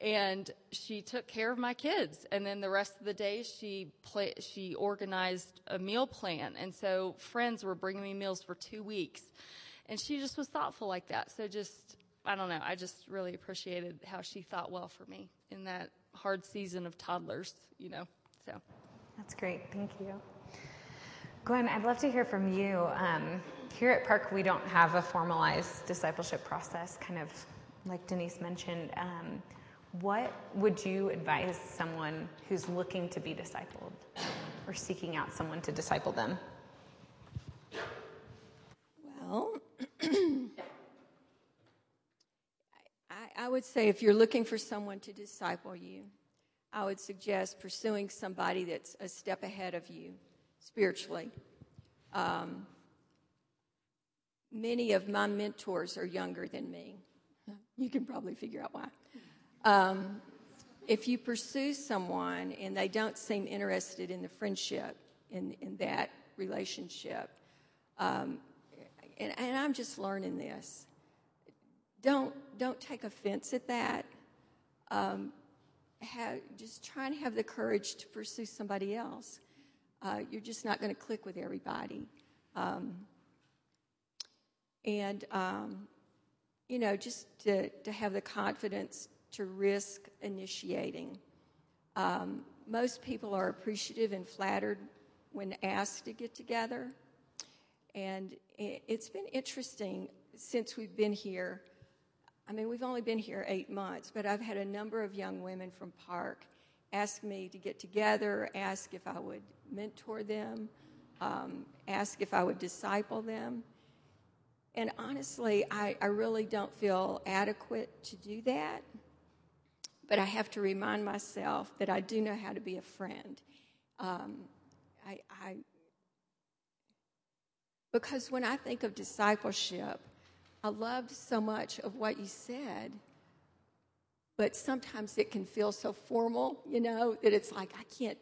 And she took care of my kids. And then the rest of the day, she play, she organized a meal plan. And so friends were bringing me meals for two weeks. And she just was thoughtful like that. So just, I don't know, I just really appreciated how she thought well for me in that hard season of toddlers, you know. So that's great. Thank you. Gwen, I'd love to hear from you. Um, here at Park, we don't have a formalized discipleship process, kind of like Denise mentioned. Um, what would you advise someone who's looking to be discipled or seeking out someone to disciple them? Well, I, I would say if you're looking for someone to disciple you, I would suggest pursuing somebody that's a step ahead of you spiritually. Um, many of my mentors are younger than me. You can probably figure out why. Um, if you pursue someone and they don't seem interested in the friendship, in, in that relationship, um, and, and I'm just learning this. Don't don't take offense at that. Um, have, just try and have the courage to pursue somebody else. Uh, you're just not going to click with everybody. Um, and, um, you know, just to, to have the confidence to risk initiating. Um, most people are appreciative and flattered when asked to get together. And it's been interesting since we've been here. I mean, we've only been here eight months, but I've had a number of young women from Park ask me to get together, ask if I would mentor them, um, ask if I would disciple them. And honestly, I, I really don't feel adequate to do that. But I have to remind myself that I do know how to be a friend. Um, I, I, because when I think of discipleship, I loved so much of what you said, but sometimes it can feel so formal, you know, that it's like I can't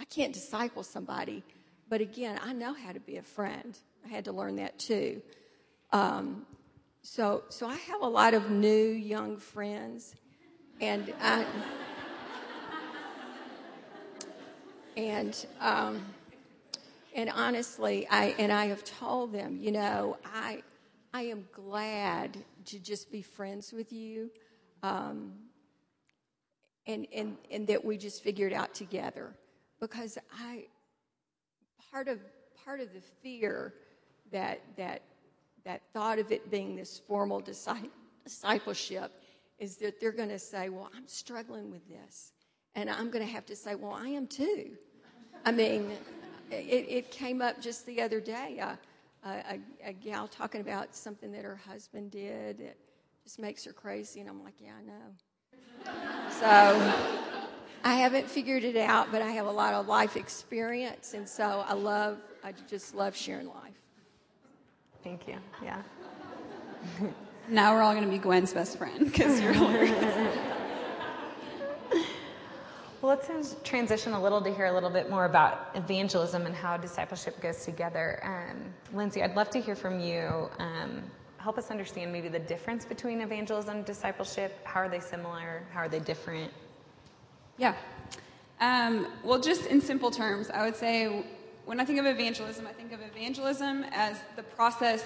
I can't disciple somebody. But again, I know how to be a friend. I had to learn that too. Um, so so I have a lot of new young friends and I and um, and honestly, I and I have told them, you know, I I am glad to just be friends with you, um, and and and that we just figured out together, because I part of part of the fear that that that thought of it being this formal discipleship is that they're going to say, well, I'm struggling with this, and I'm going to have to say, well, I am too. I mean it, it came up just the other day. Uh, a, a, gal talking about something that her husband did that just makes her crazy, and I'm like, yeah, I know. so I haven't figured it out, but I have a lot of life experience, and so I love, I just love sharing life. Thank you. Yeah. now we're all going to be Gwen's best friend because you're hilarious. Well, let's transition a little to hear a little bit more about evangelism and how discipleship goes together. Um, Lindsay, I'd love to hear from you. Um, help us understand maybe the difference between evangelism and discipleship. How are they similar? How are they different? Yeah. Um, well, just in simple terms, I would say when I think of evangelism, I think of evangelism as the process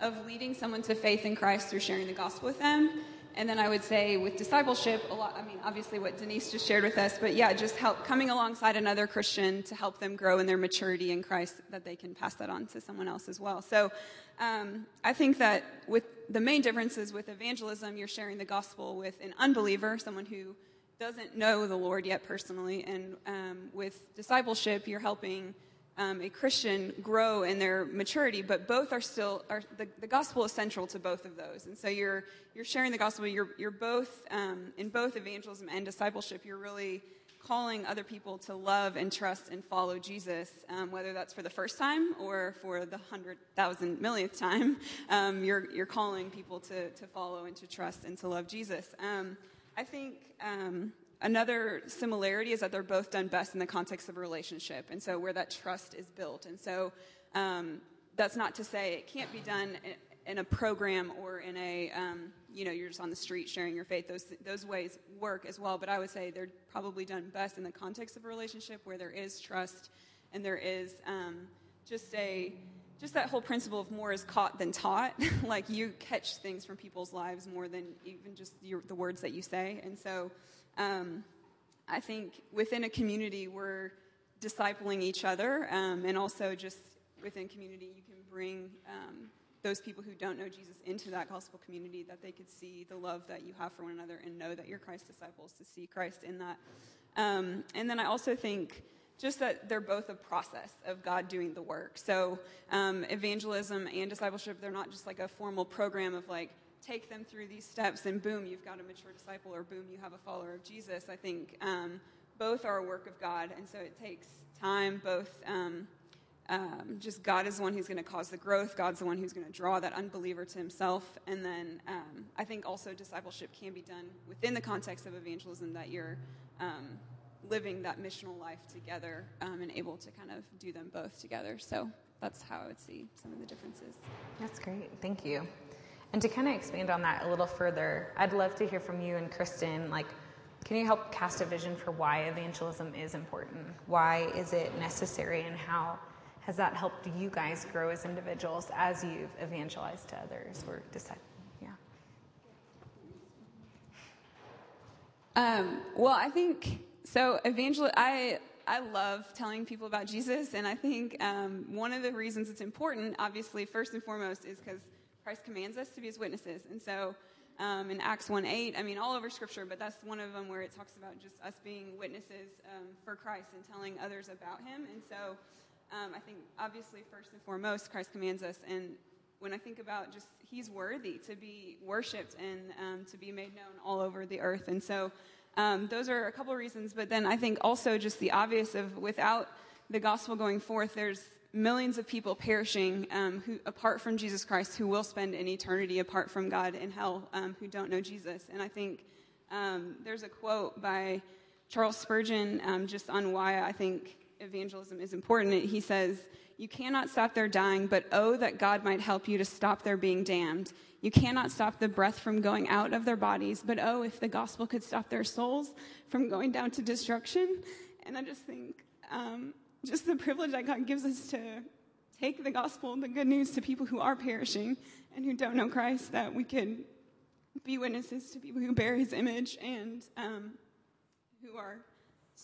of leading someone to faith in Christ through sharing the gospel with them. and then I would say with discipleship, a lot, I mean, obviously what Denise just shared with us, but yeah, just help coming alongside another Christian to help them grow in their maturity in Christ that they can pass that on to someone else as well. So um, I think that with the main differences with evangelism, you're sharing the gospel with an unbeliever, someone who doesn't know the Lord yet personally, and um, with discipleship, you're helping um, a Christian grow in their maturity, but both are still are, the, the gospel is central to both of those, and so you're you're sharing the gospel. You're you're both um, in both evangelism and discipleship. You're really calling other people to love and trust and follow Jesus, um, whether that's for the first time or for the hundred thousand millionth time. Um, you're you're calling people to to follow and to trust and to love Jesus. I think um, Another similarity is that they're both done best in the context of a relationship, and so where that trust is built. And so um, that's not to say it can't be done in a program or in a, um, you know, you're just on the street sharing your faith. Those, those ways work as well, but I would say they're probably done best in the context of a relationship where there is trust and there is um, just a, just that whole principle of more is caught than taught. like you catch things from people's lives more than even just your, the words that you say. And so, um, I think within a community, we're discipling each other, um, and also just within community, you can bring um, those people who don't know Jesus into that gospel community that they could see the love that you have for one another and know that you're Christ's disciples to see Christ in that. Um, and then I also think just that they're both a process of God doing the work. So um, evangelism and discipleship, they're not just like a formal program of like, take them through these steps and boom, you've got a mature disciple or boom, you have a follower of Jesus. I think um, both are a work of God. And so it takes time, both. Um, um, just God is the one who's going to cause the growth. God's the one who's going to draw that unbeliever to himself. And then um, I think also discipleship can be done within the context of evangelism that you're um, living that missional life together um, and able to kind of do them both together. So that's how I would see some of the differences. That's great. Thank you. And to kind of expand on that a little further, I'd love to hear from you and Kristen. Like, can you help cast a vision for why evangelism is important? Why is it necessary, and how has that helped you guys grow as individuals as you've evangelized to others or decided? Yeah. Um, well, I think so. Evangel, I I love telling people about Jesus, and I think um, one of the reasons it's important, obviously, first and foremost, is because Christ commands us to be his witnesses. And so um, in Acts 1 8, I mean, all over scripture, but that's one of them where it talks about just us being witnesses um, for Christ and telling others about him. And so um, I think, obviously, first and foremost, Christ commands us. And when I think about just he's worthy to be worshiped and um, to be made known all over the earth. And so um, those are a couple reasons. But then I think also just the obvious of without the gospel going forth, there's millions of people perishing um, who, apart from Jesus Christ who will spend an eternity apart from God in hell um, who don't know Jesus. And I think um, there's a quote by Charles Spurgeon um, just on why I think evangelism is important. He says, You cannot stop their dying, but oh, that God might help you to stop their being damned. You cannot stop the breath from going out of their bodies, but oh, if the gospel could stop their souls from going down to destruction. And I just think um, just the privilege that God gives us to take the gospel, the good news to people who are perishing and who don't know Christ, that we can be witnesses to people who bear his image and um, who are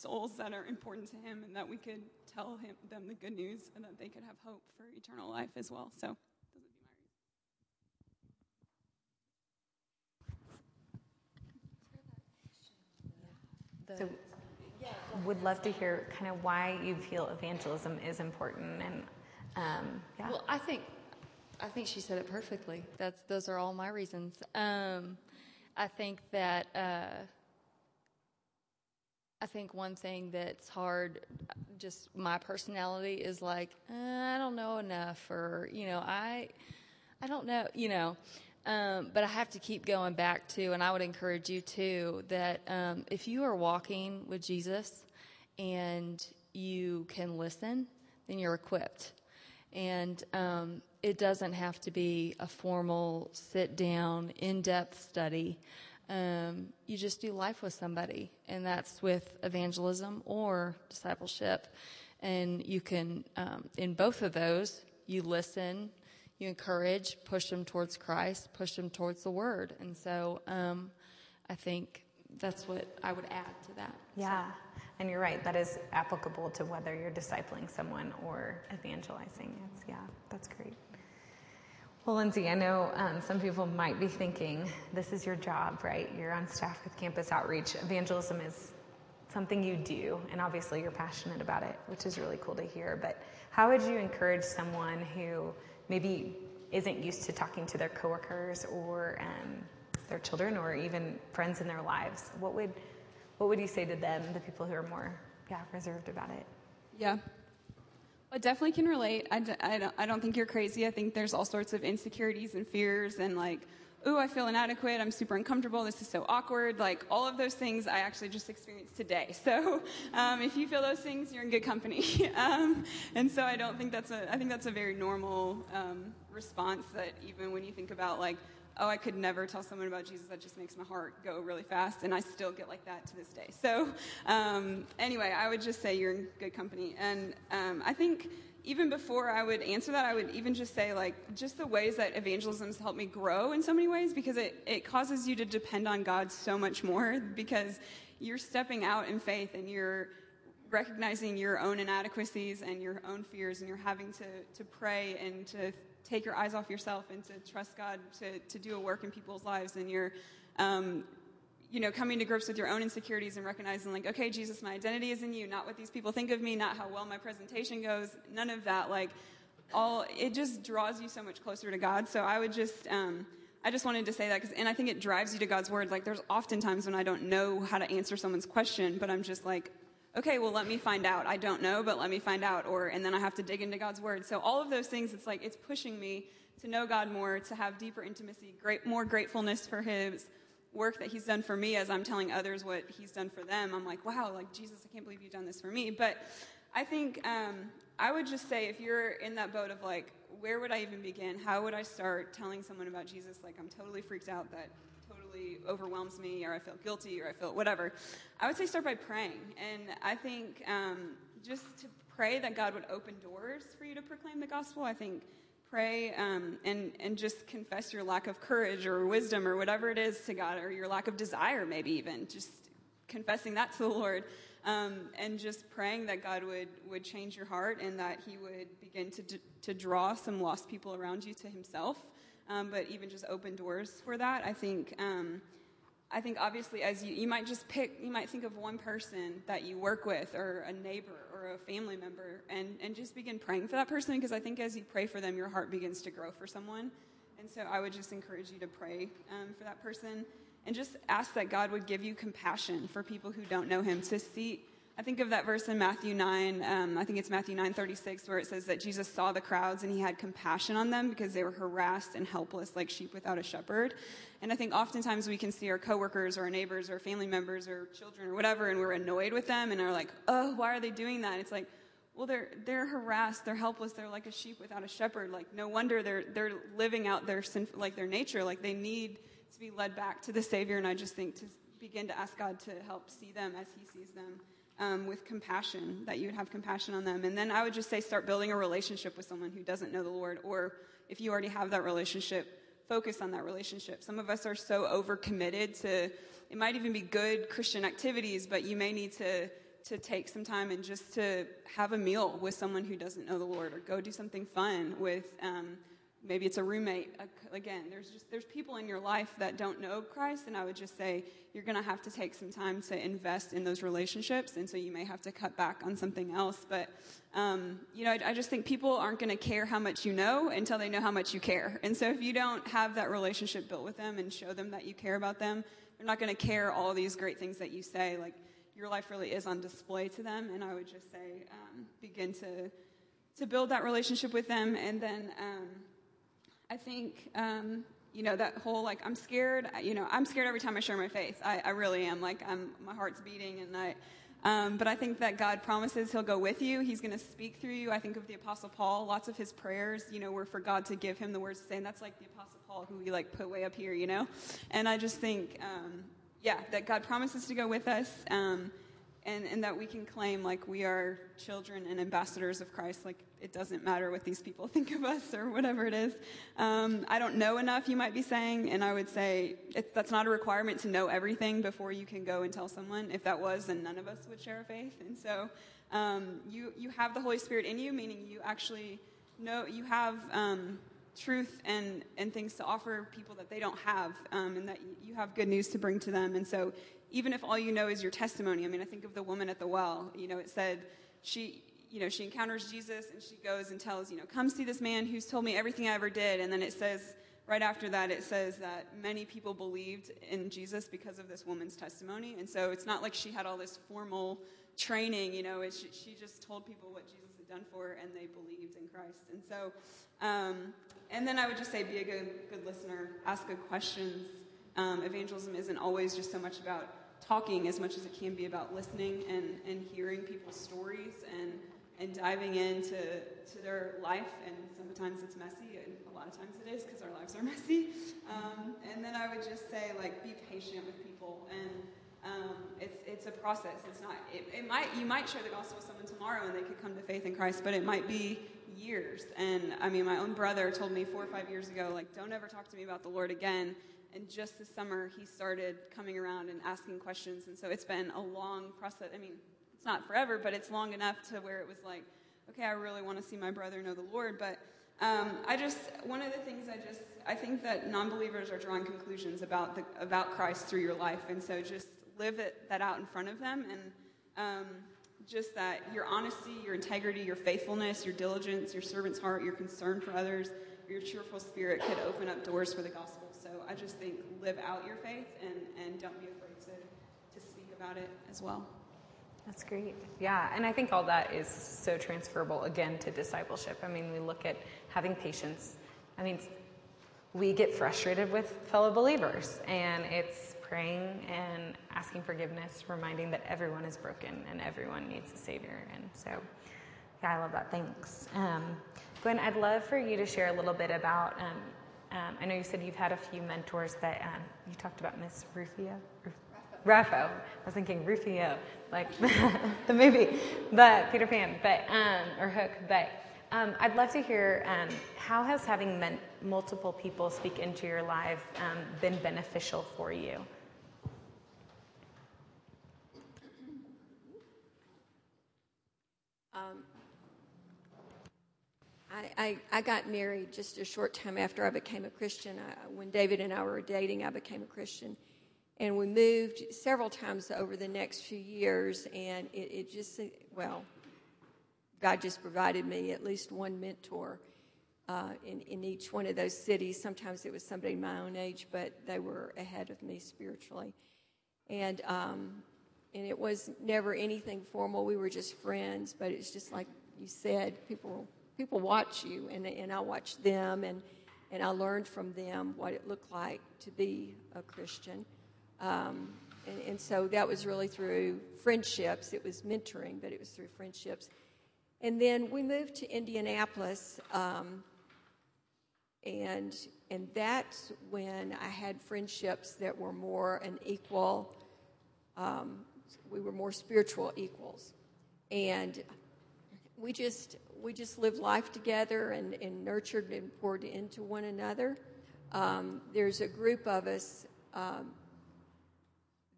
souls that are important to him, and that we could tell him, them the good news and that they could have hope for eternal life as well. So. So would love to hear kind of why you feel evangelism is important and um, yeah. Well, I think I think she said it perfectly. That's those are all my reasons. Um, I think that uh, I think one thing that's hard, just my personality is like uh, I don't know enough, or you know I I don't know, you know. Um, but I have to keep going back to, and I would encourage you too, that um, if you are walking with Jesus and you can listen, then you're equipped. And um, it doesn't have to be a formal, sit down, in depth study. Um, you just do life with somebody, and that's with evangelism or discipleship. And you can, um, in both of those, you listen, you encourage, push them towards Christ, push them towards the Word. And so um, I think that's what I would add to that. Yeah, so. and you're right. That is applicable to whether you're discipling someone or evangelizing. It's, yeah, that's great. Well, Lindsay, I know um, some people might be thinking this is your job, right? You're on staff with Campus Outreach. Evangelism is something you do, and obviously you're passionate about it, which is really cool to hear. But how would you encourage someone who maybe isn't used to talking to their coworkers or um, their children or even friends in their lives? What would what would you say to them, the people who are more yeah reserved about it? Yeah. I definitely can relate. I, d- I, don't, I don't think you're crazy. I think there's all sorts of insecurities and fears and like ooh, I feel inadequate, I'm super uncomfortable, this is so awkward. Like all of those things I actually just experienced today. So um, if you feel those things, you're in good company. um, and so I don't think that's a, I think that's a very normal um, response that even when you think about like, oh, I could never tell someone about Jesus, that just makes my heart go really fast. And I still get like that to this day. So um, anyway, I would just say you're in good company. And um, I think even before I would answer that, I would even just say, like, just the ways that evangelism has helped me grow in so many ways because it, it causes you to depend on God so much more because you're stepping out in faith and you're recognizing your own inadequacies and your own fears and you're having to, to pray and to take your eyes off yourself and to trust God to, to do a work in people's lives and you're um, you know, coming to grips with your own insecurities and recognizing, like, okay, Jesus, my identity is in you, not what these people think of me, not how well my presentation goes, none of that. Like, all, it just draws you so much closer to God. So I would just, um, I just wanted to say that, cause, and I think it drives you to God's word. Like, there's often times when I don't know how to answer someone's question, but I'm just like, okay, well, let me find out. I don't know, but let me find out. Or, and then I have to dig into God's word. So all of those things, it's like, it's pushing me to know God more, to have deeper intimacy, great, more gratefulness for His work that he's done for me as I'm telling others what he's done for them, I'm like, wow, like Jesus, I can't believe you've done this for me. But I think um, I would just say if you're in that boat of like, where would I even begin? How would I start telling someone about Jesus? Like, I'm totally freaked out that overwhelms me, or I feel guilty, or I feel whatever. I would say start by praying. And I think um, just to pray that God would open doors for you to proclaim the gospel, I think pray um, and, and just confess your lack of courage or wisdom or whatever it is to God, or your lack of desire, maybe even. Just confessing that to the Lord um, and just praying that God would, would change your heart and that He would begin to, to draw some lost people around you to Himself. Um, but even just open doors for that. I think um, I think obviously as you, you might just pick, you might think of one person that you work with or a neighbor or a family member and, and just begin praying for that person because I think as you pray for them, your heart begins to grow for someone. And so I would just encourage you to pray um, for that person and just ask that God would give you compassion for people who don't know him to see, I think of that verse in Matthew 9, um, I think it's Matthew 9 36, where it says that Jesus saw the crowds and he had compassion on them because they were harassed and helpless like sheep without a shepherd. And I think oftentimes we can see our coworkers or our neighbors or family members or children or whatever, and we're annoyed with them and are like, oh, why are they doing that? It's like, well, they're, they're harassed, they're helpless, they're like a sheep without a shepherd. Like, no wonder they're, they're living out their sin, like their nature. Like, they need to be led back to the Savior. And I just think to begin to ask God to help see them as He sees them um, with compassion, that you would have compassion on them. And then I would just say start building a relationship with someone who doesn't know the Lord, or if you already have that relationship, focus on that relationship. Some of us are so overcommitted to, it might even be good Christian activities, but you may need to, to take some time and just to have a meal with someone who doesn't know the Lord, or go do something fun with, um, maybe it's a roommate again there's just there's people in your life that don't know christ and i would just say you're going to have to take some time to invest in those relationships and so you may have to cut back on something else but um, you know I, I just think people aren't going to care how much you know until they know how much you care and so if you don't have that relationship built with them and show them that you care about them they're not going to care all these great things that you say like your life really is on display to them and i would just say um, begin to to build that relationship with them and then um, I think, um, you know, that whole like, I'm scared, you know, I'm scared every time I share my faith. I, I really am. Like, I'm, my heart's beating and I, um, but I think that God promises He'll go with you. He's going to speak through you. I think of the Apostle Paul. Lots of his prayers, you know, were for God to give him the words to say. And that's like the Apostle Paul, who we like put way up here, you know. And I just think, um, yeah, that God promises to go with us, um, and and that we can claim like we are children and ambassadors of Christ. Like it doesn't matter what these people think of us or whatever it is. Um, I don't know enough, you might be saying, and I would say that's not a requirement to know everything before you can go and tell someone. If that was, then none of us would share a faith. And so um, you, you have the Holy Spirit in you, meaning you actually know, you have um, truth and, and things to offer people that they don't have, um, and that you have good news to bring to them. And so even if all you know is your testimony, I mean, I think of the woman at the well, you know, it said she, you know, she encounters Jesus and she goes and tells, you know, come see this man who's told me everything I ever did. And then it says, right after that, it says that many people believed in Jesus because of this woman's testimony. And so it's not like she had all this formal training, you know, she, she, just told people what Jesus had done for her and they believed in Christ. And so, um, and then I would just say be a good, good listener, ask good questions. Um, evangelism isn't always just so much about talking as much as it can be about listening and, and hearing people's stories and and diving into to their life. And sometimes it's messy, and a lot of times it is because our lives are messy. Um, and then I would just say, like, be patient with people, and um, it's it's a process. It's not. It, it might you might share the gospel with someone tomorrow, and they could come to faith in Christ, but it might be years. And I mean, my own brother told me four or five years ago, like, don't ever talk to me about the Lord again. And just this summer, he started coming around and asking questions. And so it's been a long process. I mean, not forever, but it's long enough to where it was like, okay, I really want to see my brother know the Lord. But um, I just, one of the things I just, I think that non believers are drawing conclusions about, the, about Christ through your life. And so just live it, that out in front of them. And um, just that your honesty, your integrity, your faithfulness, your diligence, your servant's heart, your concern for others, your cheerful spirit could open up doors for the gospel. So I just think live out your faith and, and don't be afraid to, to speak about it as well. That's great. Yeah, and I think all that is so transferable again to discipleship. I mean, we look at having patience. I mean, we get frustrated with fellow believers, and it's praying and asking forgiveness, reminding that everyone is broken and everyone needs a Savior. And so, yeah, I love that. Thanks. Um, Gwen, I'd love for you to share a little bit about. Um, um, I know you said you've had a few mentors that um, you talked about Miss Rufio. Ruf- Raphael. I was thinking Rufio, like the movie, but Peter Pan, but um, or Hook. But um, I'd love to hear um, how has having multiple people speak into your life um, been beneficial for you. Um, I, I, I, got married just a short time after I became a Christian. I, when David and I were dating, I became a Christian. And we moved several times over the next few years, and it, it just, well, God just provided me at least one mentor uh, in, in each one of those cities. Sometimes it was somebody my own age, but they were ahead of me spiritually. And, um, and it was never anything formal. We were just friends, but it's just like you said, people, people watch you, and, and I watched them, and, and I learned from them what it looked like to be a Christian. Um, and, and, so that was really through friendships. It was mentoring, but it was through friendships. And then we moved to Indianapolis, um, and and that's when I had friendships that were more an equal. Um, we were more spiritual equals, and we just we just lived life together and, and nurtured and poured into one another. Um, there's a group of us um,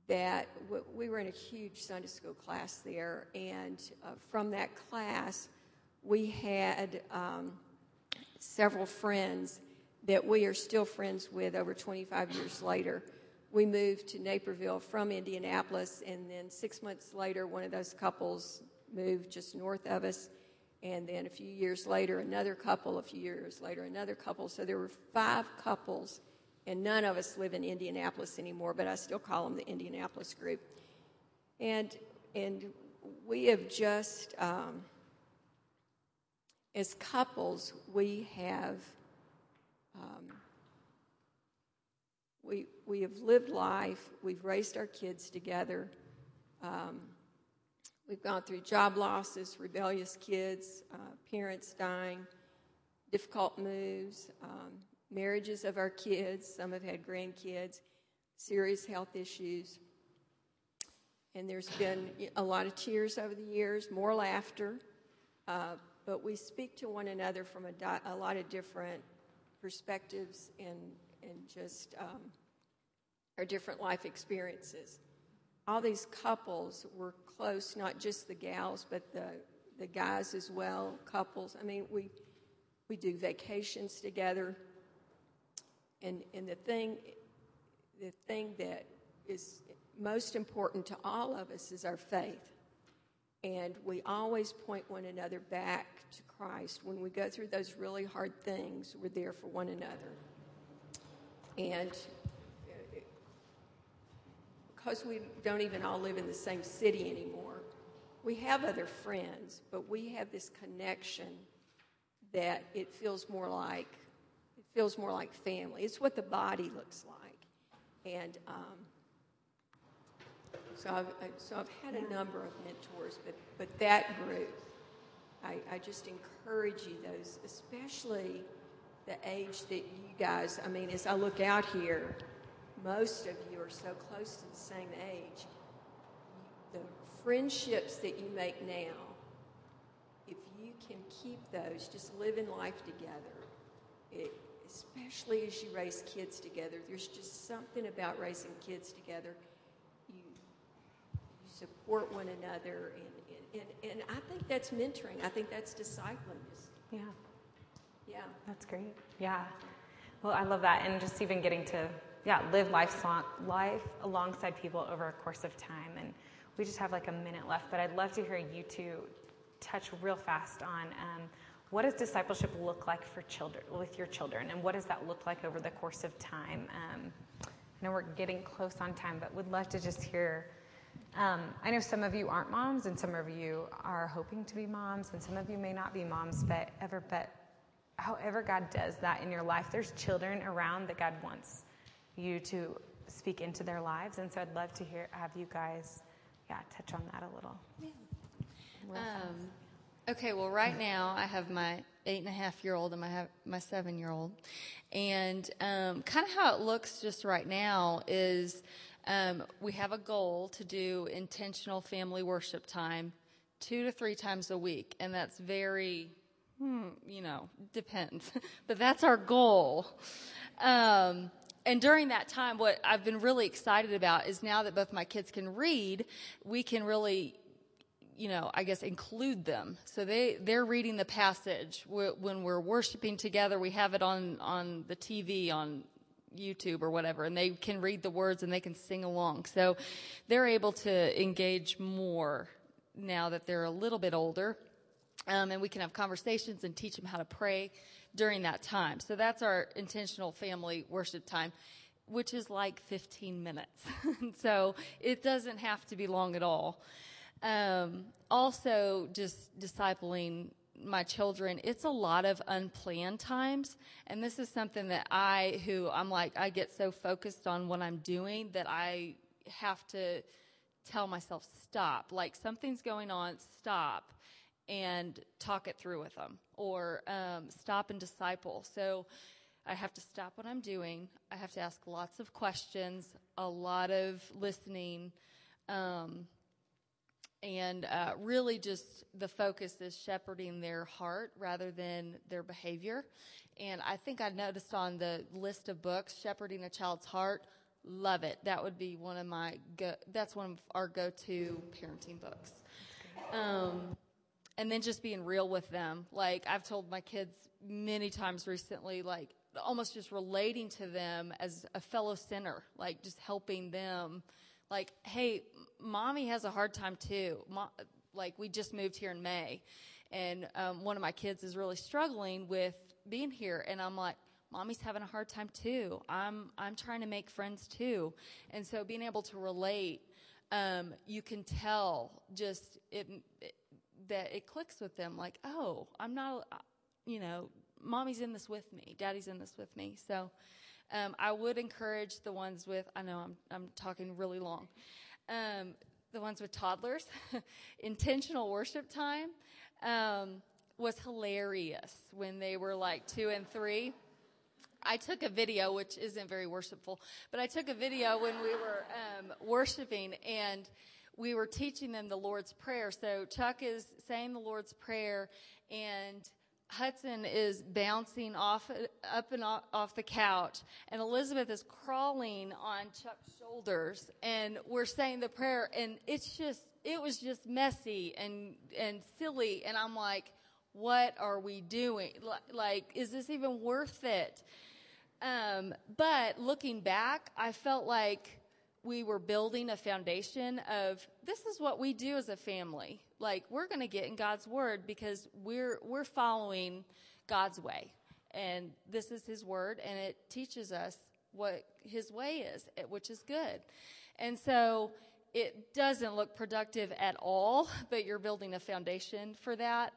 that we were in a huge Sunday school class there, and uh, from that class, we had um, several friends that we are still friends with over 25 years later. We moved to Naperville from Indianapolis, and then six months later, one of those couples moved just north of us. And then a few years later, another couple, a few years later, another couple. So there were five couples and none of us live in Indianapolis anymore, but I still call them the Indianapolis group. And, and we have just, um, as couples, we have, um, we, we have lived life, we've raised our kids together. Um, we've gone through job losses, rebellious kids, uh, parents dying, difficult moves, um, marriages of our kids. Some have had grandkids, serious health issues. And there's been a lot of tears over the years, more laughter, uh, but we speak to one another from a, a lot of different perspectives and, and just um, our different life experiences. All these couples were close, not just the gals, but the, the guys as well, couples. I mean, we, we do vacations together. And, and the, thing, the thing that is most important to all of us is our faith. And we always point one another back to Christ. When we go through those really hard things, we're there for one another. And because we don't even all live in the same city anymore, we have other friends, but we have this connection that it feels more like feels more like family. It's what the body looks like, and um, so I've so I've had a number of mentors, but but that group, I, I just encourage you those, especially the age that you guys. I mean, as I look out here, most of you are so close to the same age. The friendships that you make now, if you can keep those, just living life together, it, especially as you raise kids together, there's just something about raising kids together. You, you support one another, and, and, and I think that's mentoring. I think that's discipling. Yeah. Yeah. That's great. Yeah. Well, I love that. And just even getting to, yeah, live life, life alongside people over a course of time. And we just have like a minute left, but I'd love to hear you two touch real fast on um, what does discipleship look like for children, with your children, and what does that look like over the course of time? Um, I know we're getting close on time, but would love to just hear. Um, I know some of you aren't moms, and some of you are hoping to be moms, and some of you may not be moms, but ever, but however God does that in your life, there's children around that God wants you to speak into their lives. And so I'd love to hear, have you guys, yeah, touch on that a little. Yeah. Um, okay, well, right now I have my eight and a half year old and my, my seven year old. And um, kind of how it looks just right now is um, we have a goal to do intentional family worship time two to three times a week. And that's very hmm, you know, depends. but that's our goal. Um, and during that time, what I've been really excited about is now that both my kids can read, we can really, you know, I guess include them. So they, they're reading the passage. When we're worshiping together, we have it on, on the TV, on YouTube or whatever, and they can read the words and they can sing along. So they're able to engage more now that they're a little bit older. Um, and we can have conversations and teach them how to pray during that time. So that's our intentional family worship time, which is like 15 minutes. so it doesn't have to be long at all. Um, also, just discipling my children, it's a lot of unplanned times. And this is something that I, who I'm like, I get so focused on what I'm doing that I have to tell myself, stop. Like something's going on, stop and talk it through with them or um, stop and disciple. So I have to stop what I'm doing. I have to ask lots of questions, a lot of listening. Um, and uh, really, just the focus is shepherding their heart rather than their behavior. And I think I noticed on the list of books, Shepherding a Child's Heart, love it. That would be one of my go, that's one of our go-to parenting books. Um, and then just being real with them. Like I've told my kids many times recently, like almost just relating to them as a fellow sinner, like just helping them. Like, hey, mommy has a hard time too. Mo- like we just moved here in May, and um, one of my kids is really struggling with being here, and I'm like, mommy's having a hard time too. I'm I'm trying to make friends too, and so being able to relate, um, you can tell just it, it that it clicks with them like, oh, I'm not, uh, you know, mommy's in this with me, daddy's in this with me. So um, I would encourage the ones with, I know I'm, I'm talking really long, um, the ones with toddlers, intentional worship time um, was hilarious when they were like two and three. I took a video, which isn't very worshipful, but I took a video when we were um, worshiping, and we were teaching them the Lord's Prayer. So Chuck is saying the Lord's Prayer, and Hudson is bouncing off, up and off the couch, and Elizabeth is crawling on Chuck's shoulders, and we're saying the prayer, and it's just, it was just messy and, and silly, and I'm like, what are we doing? Like, is this even worth it? Um, but looking back, I felt like we were building a foundation of this is what we do as a family. Like we're going to get in God's word because we're we're following God's way. And this is his word and it teaches us what his way is, which is good. And so it doesn't look productive at all, but you're building a foundation for that.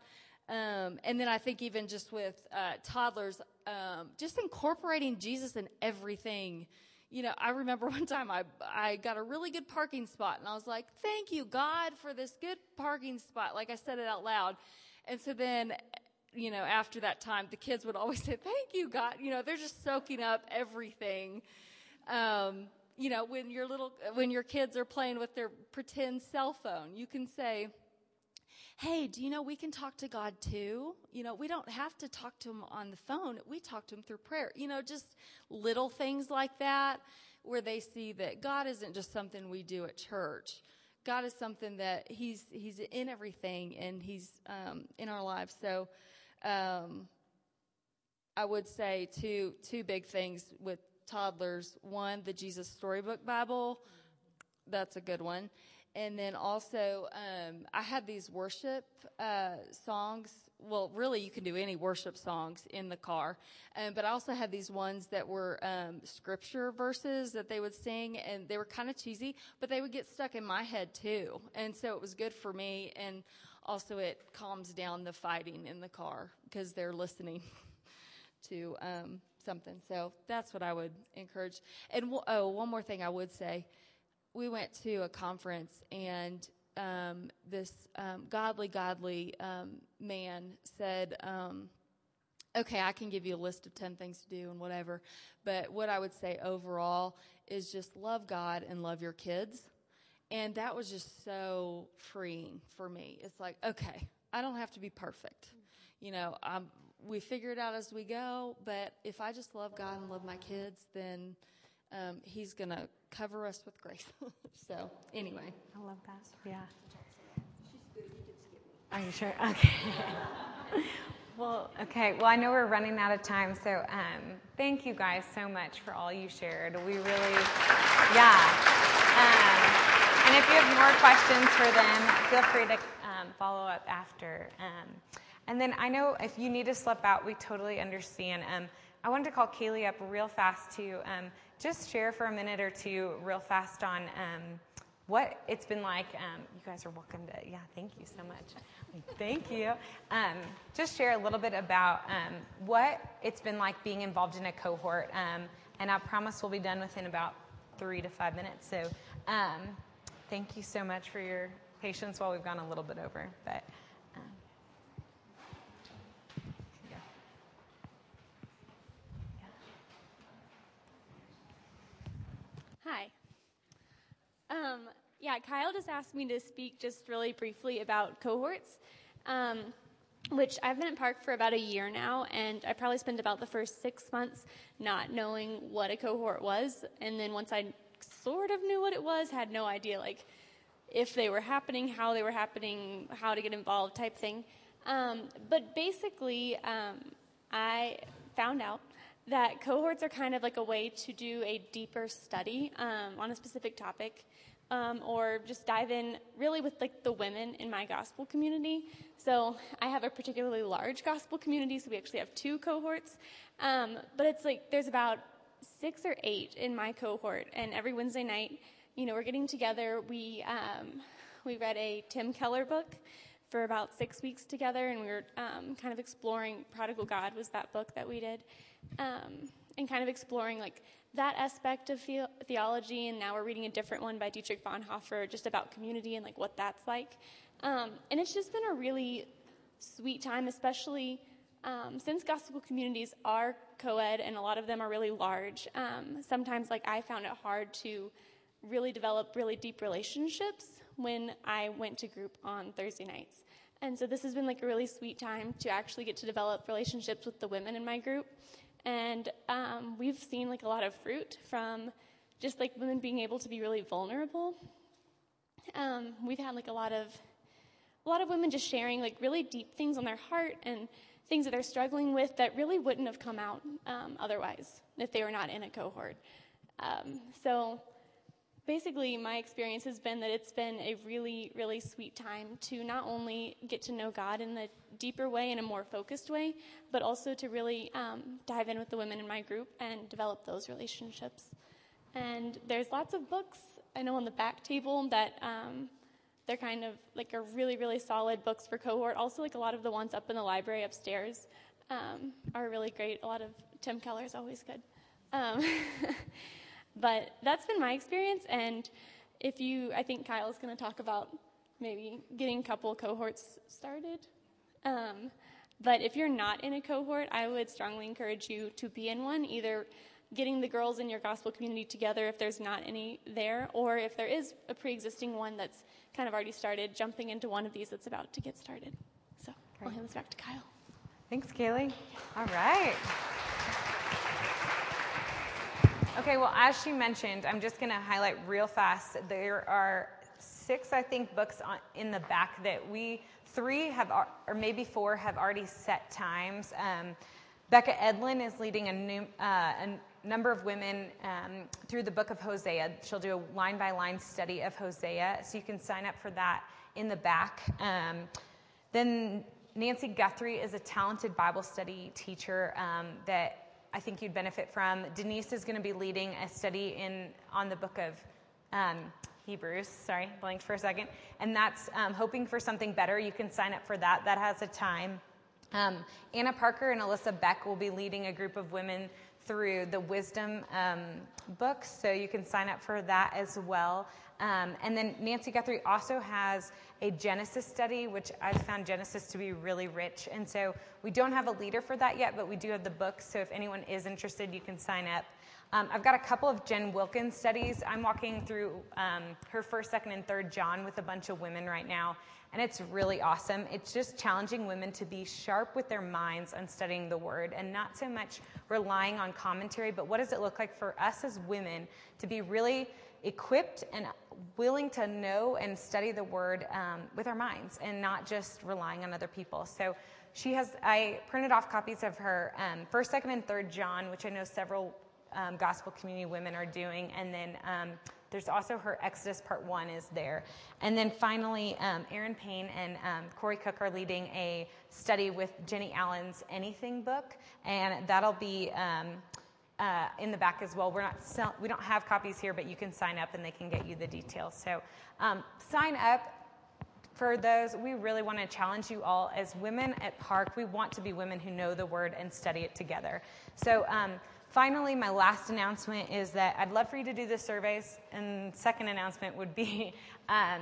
Um, and then I think even just with uh, toddlers, um, just incorporating Jesus in everything. You know, I remember one time I I got a really good parking spot, and I was like, "Thank you, God, for this good parking spot." Like I said it out loud, and so then, you know, after that time, the kids would always say, "Thank you, God." You know, they're just soaking up everything. Um, you know, when your little when your kids are playing with their pretend cell phone, you can say hey, do you know we can talk to God too? You know, we don't have to talk to him on the phone. We talk to him through prayer. You know, just little things like that where they see that God isn't just something we do at church. God is something that he's, he's in everything and he's, um, in our lives. So, um, I would say two, two big things with toddlers. One, the Jesus Storybook Bible. That's a good one. And then also, um, I had these worship uh, songs. Well, really, you can do any worship songs in the car. Um, but I also had these ones that were um, scripture verses that they would sing, and they were kind of cheesy, but they would get stuck in my head too. And so it was good for me. And also, it calms down the fighting in the car because they're listening to um, something. So that's what I would encourage. And w- oh, one more thing I would say we went to a conference and um, this um, godly, godly um, man said, um, okay, I can give you a list of 10 things to do and whatever. But what I would say overall is just love God and love your kids. And that was just so freeing for me. It's like, okay, I don't have to be perfect. You know, I'm, we figure it out as we go, but if I just love God and love my kids, then um, He's going to cover us with grace. so, anyway. I love that. Yeah. Are you sure? Okay. well, okay. Well, I know we're running out of time, so um, thank you guys so much for all you shared. We really, yeah. Um, and if you have more questions for them, feel free to um, follow up after. Um, and then I know if you need to slip out, we totally understand. Um, I wanted to call Kaylee up real fast too. um, just share for a minute or two, real fast, on um, what it's been like. Um, you guys are welcome to, yeah, thank you so much. thank you. Um, just share a little bit about um, what it's been like being involved in a cohort. Um, and I promise we'll be done within about three to five minutes. So um, thank you so much for your patience while we've gone a little bit over. But Hi. Um, yeah, Kyle just asked me to speak just really briefly about cohorts, um, which I've been at Park for about a year now, and I probably spent about the first six months not knowing what a cohort was, and then once I sort of knew what it was, had no idea like if they were happening, how they were happening, how to get involved, type thing. Um, but basically, um, I found out that cohorts are kind of like a way to do a deeper study um, on a specific topic um, or just dive in really with like the women in my gospel community. So i have a particularly large gospel community so we actually have two cohorts. Um, but it's like there's about six or eight in my cohort and every wednesday night you know we're getting together. We um, we read a tim keller book for about six weeks together and we were um, kind of exploring prodigal god was that book that we did um, and kind of exploring like that aspect of the- theology. And now we're reading a different one by Dietrich Bonhoeffer just about community and like what that's like. Um, and it's just been a really sweet time, especially um, since gospel communities are co-ed and a lot of them are really large. Um, sometimes like I found it hard to really develop really deep relationships when I went to group on Thursday nights. And so this has been like a really sweet time to actually get to develop relationships with the women in my group. And um, we've seen like a lot of fruit from just like women being able to be really vulnerable. Um, we've had like a lot of a lot of women just sharing like really deep things on their heart and things that they're struggling with that really wouldn't have come out um, otherwise if they were not in a cohort. Um, so basically, my experience has been that it's been a really, really sweet time to not only get to know God in a deeper way, in a more focused way, but also to really um, dive in with the women in my group and develop those relationships. And there's lots of books I know on the back table that um, they're kind of like are really, really solid books for cohort. Also, like a lot of the ones up in the library upstairs um, are really great. A lot of Tim Keller is always good. But that's been my experience. And if you, I think Kyle is going to talk about maybe getting a couple cohorts started. Um, but if you're not in a cohort, I would strongly encourage you to be in one, either getting the girls in your gospel community together if there's not any there, or if there is a pre existing one that's kind of already started, jumping into one of these that's about to get started. So Great. I'll hand this back to Kyle. Thanks, Kaylee. All right. Okay, well, as she mentioned, I'm just going to highlight real fast. There are six, I think, books on, in the back that we, three have, or maybe four, have already set times. Um, Becca Edlin is leading a, new, uh, number of women um, through the book of Hosea. She'll do a line by line study of Hosea, so you can sign up for that in the back. Um, then Nancy Guthrie is a talented Bible study teacher um, that I think you'd benefit from. Denise is going to be leading a study in on the book of um, Hebrews. Sorry, blanked for a second. And that's um, hoping for something better. You can sign up for that. That has a time. Um, Anna Parker and Alyssa Beck will be leading a group of women through the Wisdom um, books, so you can sign up for that as well. Um, and then Nancy Guthrie also has a Genesis study, which I've found Genesis to be really rich. And so we don't have a leader for that yet, but we do have the books. So if anyone is interested, you can sign up. Um, I've got a couple of Jen Wilkin's studies. I'm walking through um, her first, second, and third John with a bunch of women right now, and it's really awesome. It's just challenging women to be sharp with their minds on studying the Word and not so much relying on commentary, but what does it look like for us as women to be really equipped and willing to know and study the Word um, with our minds and not just relying on other people. So she has, I printed off copies of her um, first, second, and third John, which I know several um, gospel community women are doing. And then um, there's also her Exodus Part 1 is there. And then finally, um, Aaron Payne and um, Corey Cook are leading a study with Jennie Allen's Anything book. And that'll be uh, in the back as well. We're not sell- we don't have copies here, but you can sign up and they can get you the details. So um, sign up for those, we really want to challenge you all as women at Park. We want to be women who know the word and study it together. So, um, Finally, my last announcement is that I'd love for you to do the surveys. And second announcement would be um,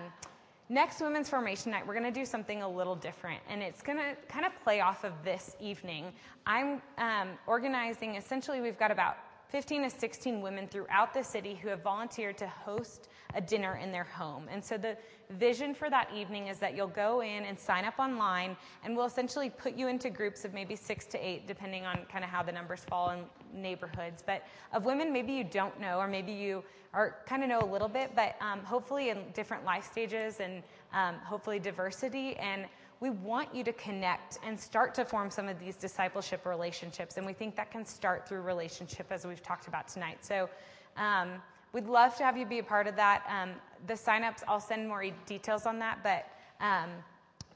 next Women's Formation Night, we're going to do something a little different. And it's going to kind of play off of this evening. I'm um, organizing, essentially, we've got about 15 to 16 women throughout the city who have volunteered to host a dinner in their home. And so the vision for that evening is that you'll go in and sign up online, and we'll essentially put you into groups of maybe six to eight, depending on kind of how the numbers fall in neighborhoods. But of women, maybe you don't know, or maybe you are kind of know a little bit, but um, hopefully in different life stages and um, hopefully diversity. And we want you to connect and start to form some of these discipleship relationships. And we think that can start through relationship, as we've talked about tonight. So. Um, We'd love to have you be a part of that. Um, the signups, I'll send more details on that, but um,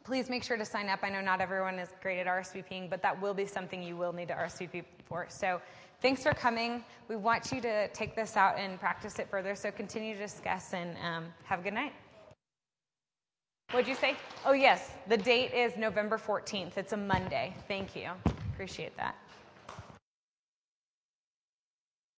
please make sure to sign up. I know not everyone is great at RSVPing, but that will be something you will need to RSVP for. So thanks for coming. We want you to take this out and practice it further. So continue to discuss and um, have a good night. What'd you say? Oh, yes. The date is November 14th. It's a Monday. Thank you. Appreciate that.